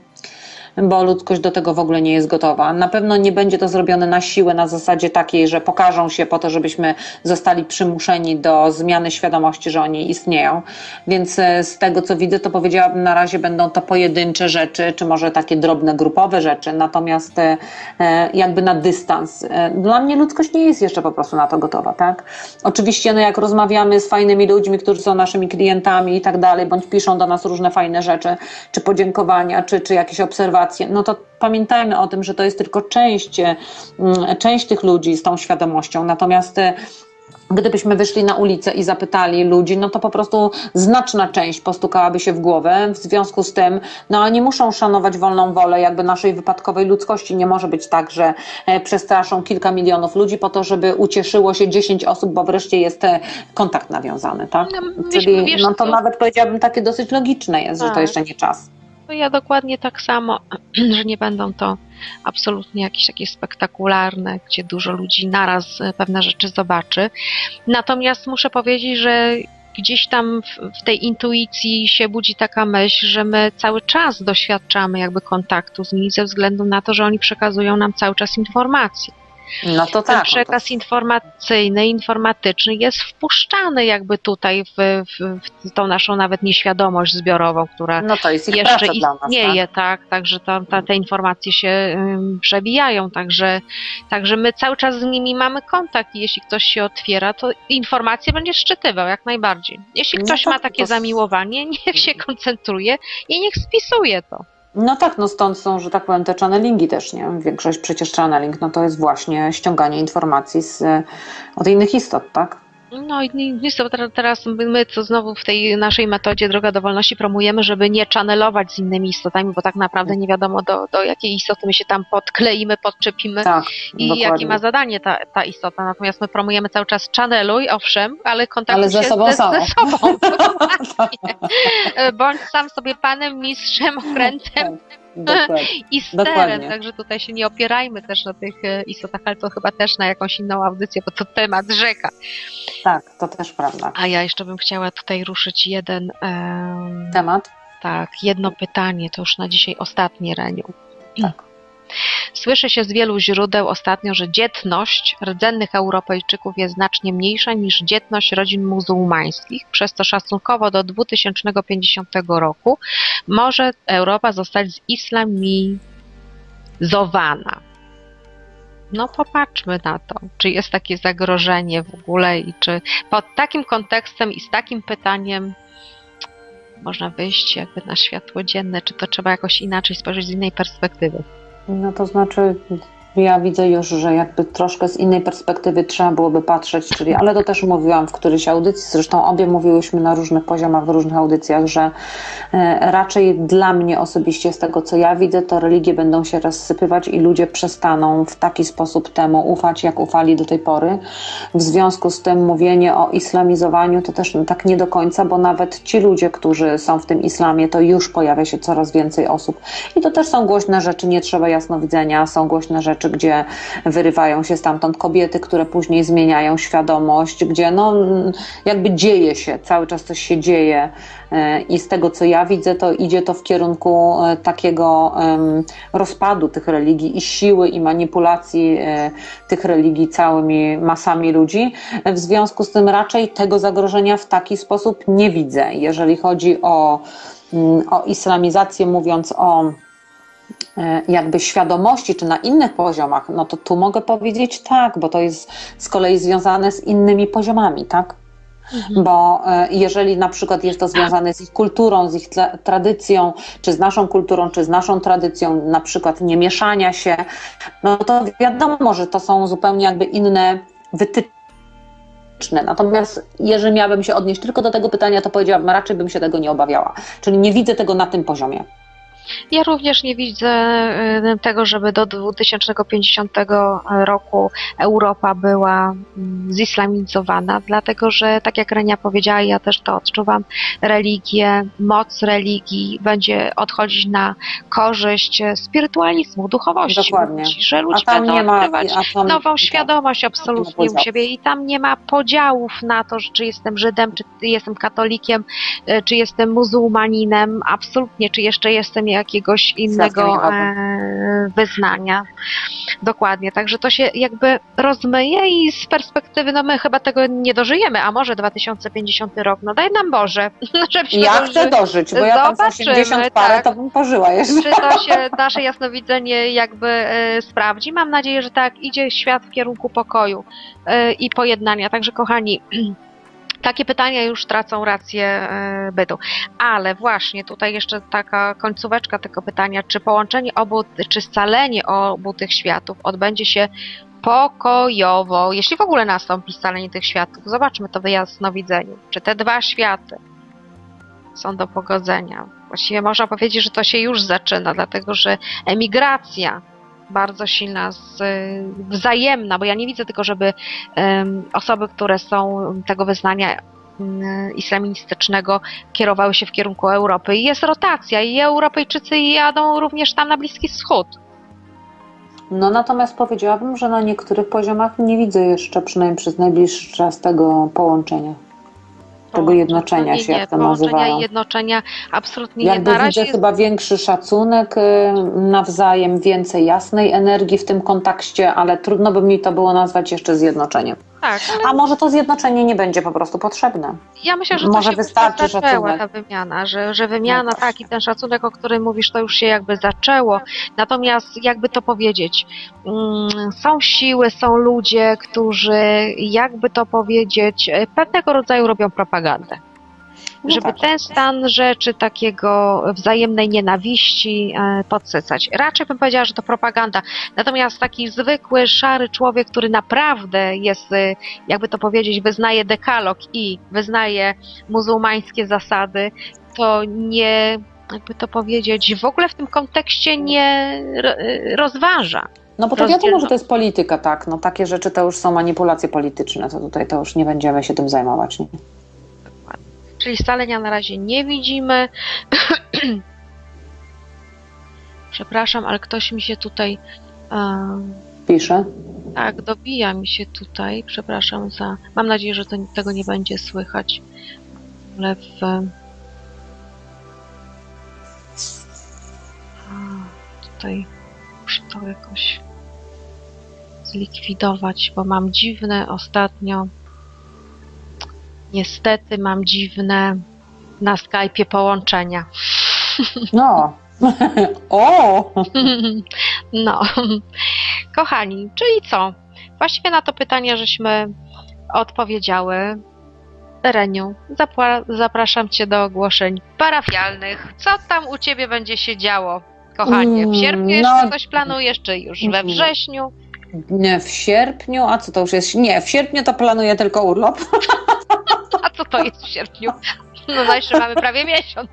Bo ludzkość do tego w ogóle nie jest gotowa. Na pewno nie będzie to zrobione na siłę, na zasadzie takiej, że pokażą się po to, żebyśmy zostali przymuszeni do zmiany świadomości, że oni istnieją. Więc e, z tego, co widzę, to powiedziałabym, na razie będą to pojedyncze rzeczy, czy może takie drobne, grupowe rzeczy, natomiast e, e, jakby na dystans. Dla mnie ludzkość nie jest jeszcze po prostu na to gotowa, tak? Oczywiście, no jak rozmawiamy z fajnymi ludźmi, którzy są naszymi klientami i tak dalej, bądź piszą do nas różne fajne rzeczy, czy podziękowania, czy, czy jakieś obserwacje, no to pamiętajmy o tym, że to jest tylko część, mm, część tych ludzi z tą świadomością. Natomiast e, Gdybyśmy wyszli na ulicę i zapytali ludzi, no to po prostu znaczna część postukałaby się w głowę. W związku z tym, no oni muszą szanować wolną wolę jakby naszej wypadkowej ludzkości. Nie może być tak, że e, przestraszą kilka milionów ludzi po to, żeby ucieszyło się 10 osób, bo wreszcie jest e, kontakt nawiązany, tak? No, Czyli wiesz no to co? nawet powiedziałabym takie dosyć logiczne jest, że to Tak. jeszcze nie czas. To ja dokładnie tak samo, (clears throat) że nie będą to absolutnie jakieś takie spektakularne, gdzie dużo ludzi naraz e, pewne rzeczy zobaczy. Natomiast muszę powiedzieć, że gdzieś tam w, w tej intuicji się budzi taka myśl, że my cały czas doświadczamy jakby kontaktu z nimi ze względu na to, że oni przekazują nam cały czas informacje. No to Ten tak. przekaz informacyjny, informatyczny jest wpuszczany jakby tutaj w, w, w tą naszą nawet nieświadomość zbiorową, która no to jest jeszcze dla nas. tak? istnieje, tak, także tam ta, te informacje się ym, przebijają, także, także my cały czas z nimi mamy kontakt i jeśli ktoś się otwiera, to informacje będzie szczytywał jak najbardziej. Jeśli No ktoś tak, ma takie to- zamiłowanie, (laughs) niech się koncentruje i niech spisuje to. No tak, no stąd są, że tak powiem, te channelingi też, nie? Większość przecież channeling, no to jest właśnie ściąganie informacji z, e, od innych istot, tak? No i ni- nic, to ter- teraz my co znowu w tej naszej metodzie Droga do Wolności promujemy, żeby nie channelować z innymi istotami, bo tak naprawdę nie wiadomo do, do jakiej istoty my się tam podkleimy, podczepimy. Tak, i dokładnie. jakie ma zadanie ta, ta istota. Natomiast my promujemy cały czas channeluj, owszem, ale kontaktuj Ale ze się sobą ze, samą. ze sobą. (laughs) dokładnie. Bądź sam sobie panem, mistrzem, okrętem Dokładnie. (laughs) i sterem. Dokładnie. Także tutaj się nie opierajmy też na tych e, istotach, ale to chyba też na jakąś inną audycję, bo to temat rzeka. Tak, to też prawda. A ja jeszcze bym chciała tutaj ruszyć jeden, em, Temat? tak, jedno pytanie, to już na dzisiaj ostatnie, Reniu. Tak. Słyszy się z wielu źródeł ostatnio, że dzietność rdzennych Europejczyków jest znacznie mniejsza niż dzietność rodzin muzułmańskich, przez co szacunkowo do 2050 roku może Europa zostać zislamizowana. No popatrzmy na to, czy jest takie zagrożenie w ogóle i czy pod takim kontekstem i z takim pytaniem można wyjść jakby na światło dzienne, czy to trzeba jakoś inaczej spojrzeć z innej perspektywy. No to znaczy, ja widzę już, że jakby troszkę z innej perspektywy trzeba byłoby patrzeć, czyli, ale to też mówiłam w którejś audycji, zresztą obie mówiłyśmy na różnych poziomach, w różnych audycjach, że e, raczej dla mnie osobiście, z tego co ja widzę, to religie będą się rozsypywać i ludzie przestaną w taki sposób temu ufać, jak ufali do tej pory. W związku z tym mówienie o islamizowaniu to też tak nie do końca, bo nawet ci ludzie, którzy są w tym islamie, to już pojawia się coraz więcej osób. I to też są głośne rzeczy, nie trzeba jasnowidzenia, są głośne rzeczy, gdzie wyrywają się stamtąd kobiety, które później zmieniają świadomość, gdzie no jakby dzieje się, cały czas coś się dzieje e, i z tego co ja widzę, to idzie to w kierunku e, takiego rozpadu tych religii i siły i manipulacji e, tych religii całymi masami ludzi. W związku z tym raczej tego zagrożenia w taki sposób nie widzę. Jeżeli chodzi o, mm, o islamizację, mówiąc o jakby świadomości, czy na innych poziomach, no to tu mogę powiedzieć tak, bo to jest z kolei związane z innymi poziomami, tak? Bo e, jeżeli na przykład jest to związane z ich kulturą, z ich tra- tradycją, czy z naszą kulturą, czy z naszą tradycją, na przykład nie mieszania się, no to wiadomo, że to są zupełnie jakby inne wytyczne. Natomiast jeżeli miałabym się odnieść tylko do tego pytania, to powiedziałabym, raczej bym się tego nie obawiała. Czyli nie widzę tego na tym poziomie. Ja również nie widzę y, tego, żeby do 2050 roku Europa była mm, zislamizowana, dlatego że, tak jak Renia powiedziała, ja też to odczuwam, religie, moc religii będzie odchodzić na korzyść spirytualizmu, duchowości Dokładnie. ludzi, że ludzie będą nie ma. odkrywać tam, nową tak. świadomość absolutnie u siebie i tam nie ma podziałów na to, czy jestem Żydem, czy jestem katolikiem, y, czy jestem muzułmaninem, absolutnie, czy jeszcze jestem jakiegoś innego e, wyznania. Dokładnie, także to się jakby rozmyje i z perspektywy, no my chyba tego nie dożyjemy, a może 2050 rok, no daj nam Boże, (laughs) żebyśmy Ja dożyli. chcę dożyć, bo ja tam z Zobaczymy, 80 parę tak. to bym pożyła jeszcze. czy to się nasze jasnowidzenie jakby e, sprawdzi. Mam nadzieję, że tak idzie świat w kierunku pokoju e, i pojednania. Także kochani, (clears throat) takie pytania już tracą rację e, bytu. Ale właśnie tutaj jeszcze taka końcóweczka tego pytania, czy połączenie obu, czy scalenie obu tych światów odbędzie się pokojowo, jeśli w ogóle nastąpi scalenie tych światów. Zobaczmy to w jasnowidzeniu. Czy te dwa światy są do pogodzenia. Właściwie można powiedzieć, że to się już zaczyna, dlatego że emigracja bardzo silna, z, wzajemna, bo ja nie widzę tylko, żeby osoby, które są tego wyznania islamistycznego kierowały się w kierunku Europy. I jest rotacja i Europejczycy jadą również tam na Bliski Wschód. No natomiast powiedziałabym, że na niektórych poziomach nie widzę jeszcze, przynajmniej przez najbliższy czas, tego połączenia. Tego jednoczenia Nie, się, nie, jak to nazywają. jednoczenia absolutnie nie. Jakby Na razie widzę jest chyba większy szacunek y, nawzajem, więcej jasnej energii w tym kontekście, ale trudno by mi to było nazwać jeszcze zjednoczeniem. Tak, ale A może to zjednoczenie nie będzie po prostu potrzebne? Ja myślę, że Może to się wystarczy zaczęła ta wymiana, że, że wymiana, No tak, i ten szacunek, o którym mówisz, to już się jakby zaczęło. Natomiast jakby to powiedzieć, mm, są siły, są ludzie, którzy jakby to powiedzieć, e, pewnego rodzaju robią propagandę. No Żeby tak. ten stan rzeczy takiego wzajemnej nienawiści e, podsycać. Raczej bym powiedziała, że to propaganda. Natomiast taki zwykły, szary człowiek, który naprawdę jest, e, jakby to powiedzieć, wyznaje dekalog i wyznaje muzułmańskie zasady, to nie, jakby to powiedzieć, w ogóle w tym kontekście nie e, rozważa. No bo to wiadomo, że to jest polityka, tak. No takie rzeczy to już są manipulacje polityczne, to tutaj to już nie będziemy się tym zajmować. Nie? Czyli scalenia na razie nie widzimy. (clears throat) Przepraszam, ale ktoś mi się tutaj. em, Pisze. tak, dobija mi się tutaj. Przepraszam za. Mam nadzieję, że to, tego nie będzie słychać. Ale w. Tutaj muszę to jakoś zlikwidować, bo mam dziwne ostatnio. Niestety mam dziwne na Skype'ie połączenia. No. (laughs) o! No, kochani, czyli co? Właściwie na to pytanie żeśmy odpowiedziały. Reniu, zapraszam Cię do ogłoszeń parafialnych. Co tam u Ciebie będzie się działo, kochanie? W Mm, sierpniu no- jeszcze coś planujesz, czy już we Mm. wrześniu? Nie, w sierpniu, a co to już jest? Nie, w sierpniu to planuję tylko urlop. (laughs) A co to jest w sierpniu? No, jeszcze mamy prawie miesiąc.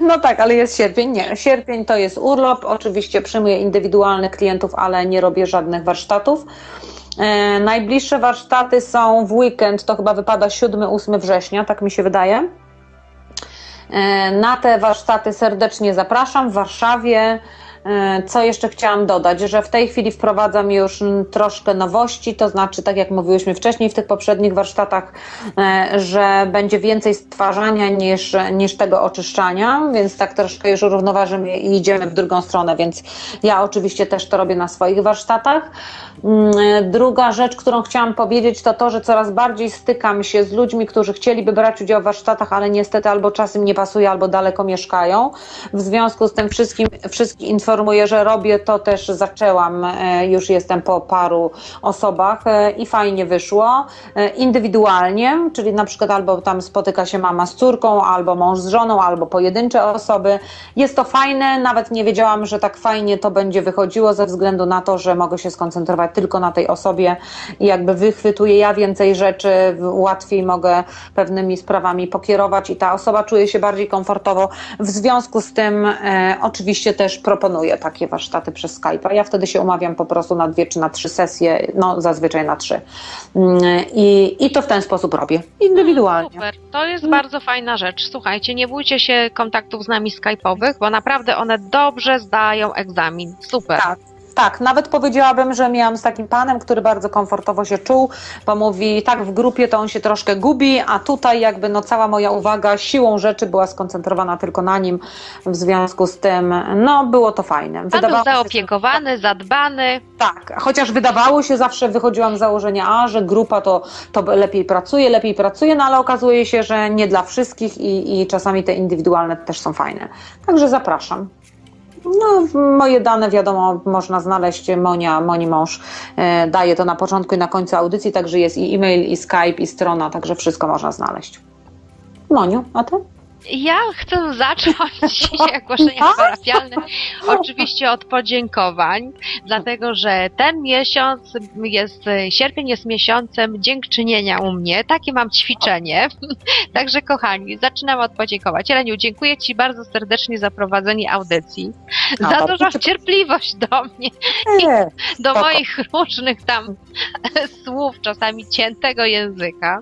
No tak, ale jest sierpień. Nie, sierpień to jest urlop. Oczywiście przyjmuję indywidualnych klientów, ale nie robię żadnych warsztatów. E, najbliższe warsztaty są w weekend, to chyba wypada 7-8 września, tak mi się wydaje. E, na te warsztaty serdecznie zapraszam w Warszawie. E, Co jeszcze chciałam dodać, że w tej chwili wprowadzam już troszkę nowości, to znaczy, tak jak mówiłyśmy wcześniej w tych poprzednich warsztatach, e, że będzie więcej stwarzania niż, niż tego oczyszczania, więc tak troszkę już równoważymy i idziemy w drugą stronę, więc ja oczywiście też to robię na swoich warsztatach. Mm, e, Druga rzecz, którą chciałam powiedzieć, to to, że coraz bardziej stykam się z ludźmi, którzy chcieliby brać udział w warsztatach, ale niestety albo czas im nie pasuje, albo daleko mieszkają. W związku z tym wszystkim, wszystkich informuję, że robię to też, zaczęłam, e, już jestem po paru osobach e, i fajnie wyszło. E, Indywidualnie, czyli na przykład albo tam spotyka się mama z córką, albo mąż z żoną, albo pojedyncze osoby. Jest to fajne, nawet nie wiedziałam, że tak fajnie to będzie wychodziło ze względu na to, że mogę się skoncentrować tylko na tej osobie i jakby wychwytuję ja więcej rzeczy, łatwiej mogę pewnymi sprawami pokierować i ta osoba czuje się bardziej komfortowo. W związku z tym e, oczywiście też proponuję takie warsztaty przez Skype'a. Ja wtedy się umawiam po prostu na dwie czy na trzy sesje, no zazwyczaj na trzy. Mm, I, i to w ten sposób robię, indywidualnie. Super, to jest bardzo fajna rzecz. Słuchajcie, nie bójcie się kontaktów z nami skype'owych, bo naprawdę one dobrze zdają egzamin. Super. Tak. Tak, nawet powiedziałabym, że miałam z takim panem, który bardzo komfortowo się czuł, bo mówi, tak w grupie to on się troszkę gubi, a tutaj jakby no cała moja uwaga siłą rzeczy była skoncentrowana tylko na nim, w związku z tym, no było to fajne. Pan był Wydawało się, zaopiekowany, zadbany. Tak, chociaż wydawało się, zawsze wychodziłam z założenia A, że grupa to, to lepiej pracuje, lepiej pracuje, no ale okazuje się, że nie dla wszystkich i, i czasami te indywidualne też są fajne. Także zapraszam. No, moje dane wiadomo, można znaleźć. Monia, Moni mąż e, daje to na początku i na końcu audycji, także jest i e-mail, i Skype, i strona, także wszystko można znaleźć. Moniu, a ty? Ja chcę zacząć (laughs) dzisiaj ogłoszenia parafialne oczywiście od podziękowań, dlatego że ten miesiąc jest, sierpień jest miesiącem dziękczynienia u mnie. Takie mam ćwiczenie. (laughs) Także kochani, zaczynam od podziękować. Eleniu, dziękuję Ci bardzo serdecznie za prowadzenie audycji, No, za dużą ci- cierpliwość do mnie, do moich różnych tam (laughs) słów, czasami ciętego języka.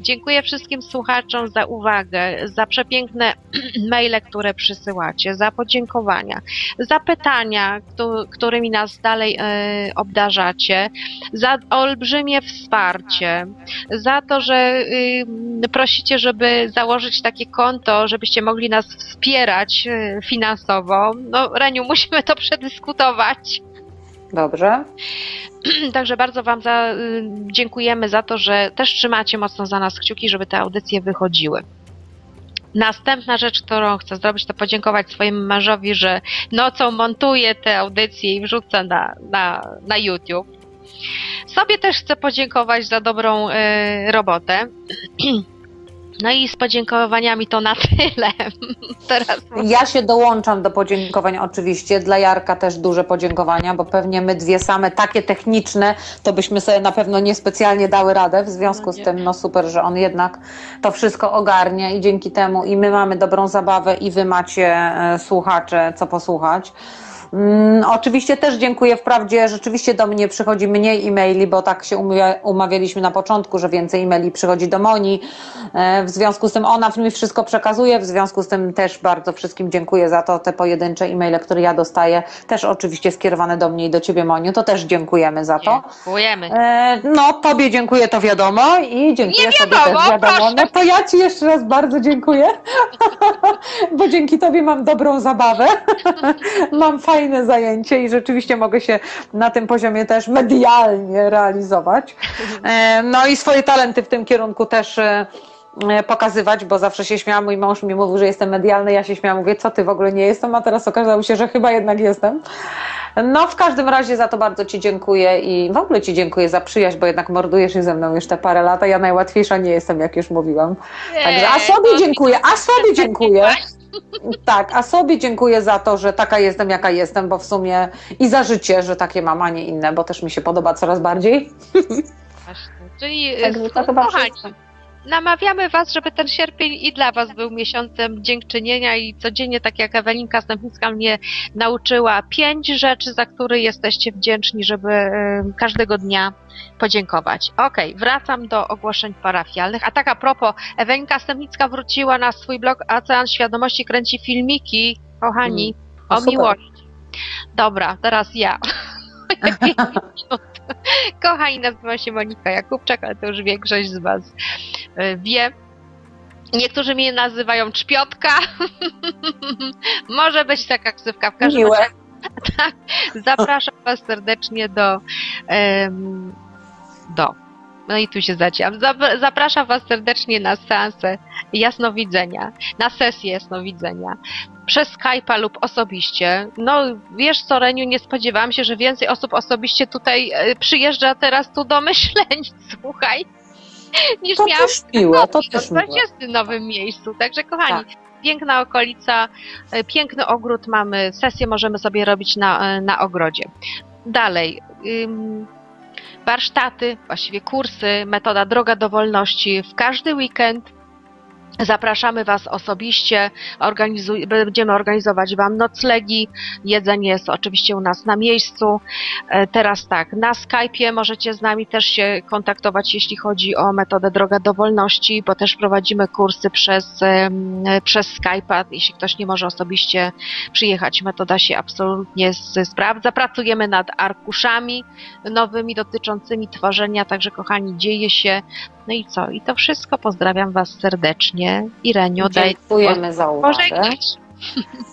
Dziękuję wszystkim słuchaczom za uwagę, za przepiękne (clears throat) maile, które przysyłacie, za podziękowania, za pytania, któ- którymi nas dalej e, obdarzacie, za olbrzymie wsparcie, za to, że y, prosicie, żeby założyć takie konto, żebyście mogli nas wspierać e, finansowo. No, Reniu, (laughs) musimy to przedyskutować. Dobrze. (clears throat) Także bardzo Wam za, y, dziękujemy za to, że też trzymacie mocno za nas kciuki, żeby te audycje wychodziły. Następna rzecz, którą chcę zrobić, to podziękować swojemu mężowi, że nocą montuje te audycje i wrzuca na, na, na YouTube. Sobie też chcę podziękować za dobrą y, robotę. (clears throat) No i z podziękowaniami to na tyle. (laughs) Teraz Ja się dołączam do podziękowań oczywiście. Dla Jarka też duże podziękowania, bo pewnie my dwie same takie techniczne, to byśmy sobie na pewno niespecjalnie dały radę. W związku No z nie. tym, no super, że on jednak to wszystko ogarnia i dzięki temu i my mamy dobrą zabawę i wy macie e, słuchacze co posłuchać. Mm, oczywiście też dziękuję. Wprawdzie rzeczywiście do mnie przychodzi mniej e-maili, bo tak się umawia- umawialiśmy na początku, że więcej e-maili przychodzi do Moni. E, W związku z tym ona mi wszystko przekazuje, w związku z tym też bardzo wszystkim dziękuję za to. Te pojedyncze e-maile, które ja dostaję, też oczywiście skierowane do mnie i do ciebie, Moniu, to też dziękujemy za to. dziękujemy. E, No, tobie dziękuję, to wiadomo i dziękuję Nie sobie wiadomo, też wiadomo. proszę. No to ja ci jeszcze raz bardzo dziękuję, (laughs) bo dzięki tobie mam dobrą zabawę, (laughs) mam fajne zajęcie i rzeczywiście mogę się na tym poziomie też medialnie realizować. E, No i swoje talenty w tym kierunku też e, e, pokazywać, bo zawsze się śmiałam, mój mąż mi mówił, że jestem medialny, ja się śmiałam, mówię, co ty w ogóle nie jestem, a teraz okazało się, że chyba jednak jestem. No w każdym razie za to bardzo Ci dziękuję i w ogóle Ci dziękuję za przyjaźń, bo jednak mordujesz się ze mną już te parę lat, a ja najłatwiejsza nie jestem, jak już mówiłam. Także a Ej, sobie dziękuję, a sobie dziękuję. Tak, a sobie dziękuję za to, że taka jestem, jaka jestem, bo w sumie i za życie, że takie mam, a nie inne, bo też mi się podoba coraz bardziej. Właśnie. Czyli Także e, to chyba kochani, wszystko. Namawiamy Was, żeby ten sierpień i dla Was był miesiącem dziękczynienia i codziennie, tak jak Ewelinka Stępnicka mnie nauczyła, pięć rzeczy, za które jesteście wdzięczni, żeby każdego dnia podziękować. Okej, wracam do ogłoszeń parafialnych. A tak a propos, Ewelinka Stępnicka wróciła na swój blog Ocean Świadomości, kręci filmiki, kochani, O, o super. miłości. Dobra, teraz ja. (laughs) (laughs) Kochani, nazywam się Monika Jakubczak, ale to już większość z Was y, wie. Niektórzy mnie nazywają Czpiotka. (laughs) Może być taka ksywka w każdym Miłe. razie. (laughs) Tak, zapraszam Was serdecznie do. em, do. No i tu się zaciąłem. Zap- Zapraszam Was serdecznie na seansę jasnowidzenia, na sesję jasnowidzenia przez Skype'a lub osobiście. No wiesz co, Reniu, nie spodziewałam się, że więcej osób osobiście tutaj e, przyjeżdża teraz tu do (laughs) myśleń, słuchaj, niż To miałam też miłe, to w też miłe. 20 nowym miejscu. Także kochani, piękna okolica, e, piękny ogród mamy, sesję możemy sobie robić na, e, na ogrodzie. Dalej, ym, warsztaty, właściwie kursy, metoda Droga do Wolności w każdy weekend Zapraszamy Was osobiście, organizuj, będziemy organizować Wam noclegi, jedzenie jest oczywiście u nas na miejscu. E, Teraz tak, na Skype'ie możecie z nami też się kontaktować, jeśli chodzi o metodę Droga do Wolności, bo też prowadzimy kursy przez, przez Skype'a. Jeśli ktoś nie może osobiście przyjechać, metoda się absolutnie sprawdza. Pracujemy nad arkuszami nowymi dotyczącymi tworzenia, także kochani, dzieje się. No i co? I to wszystko. Pozdrawiam Was serdecznie. Ireniu, daj Dziękujemy za uwagę. pożegnać.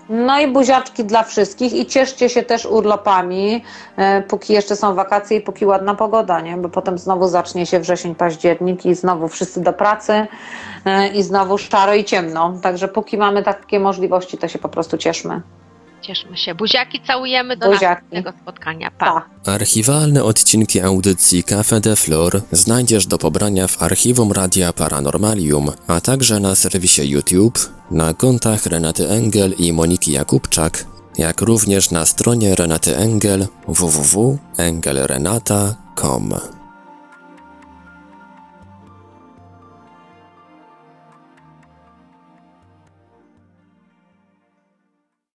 No i buziaczki dla wszystkich i cieszcie się też urlopami, e, póki jeszcze są wakacje i póki ładna pogoda, nie? Bo potem znowu zacznie się wrzesień, październik i znowu wszyscy do pracy e, i znowu szaro i ciemno. Także póki mamy takie możliwości, to się po prostu cieszmy. Cieszmy się. Buziaki całujemy do Buziaki. następnego spotkania. Pa. Pa. Archiwalne odcinki audycji Cafe de Flor znajdziesz do pobrania w archiwum Radia Paranormalium, a także na serwisie YouTube, na kontach Renaty Engel i Moniki Jakubczak, jak również na stronie Renaty Engel www.engelrenata.com.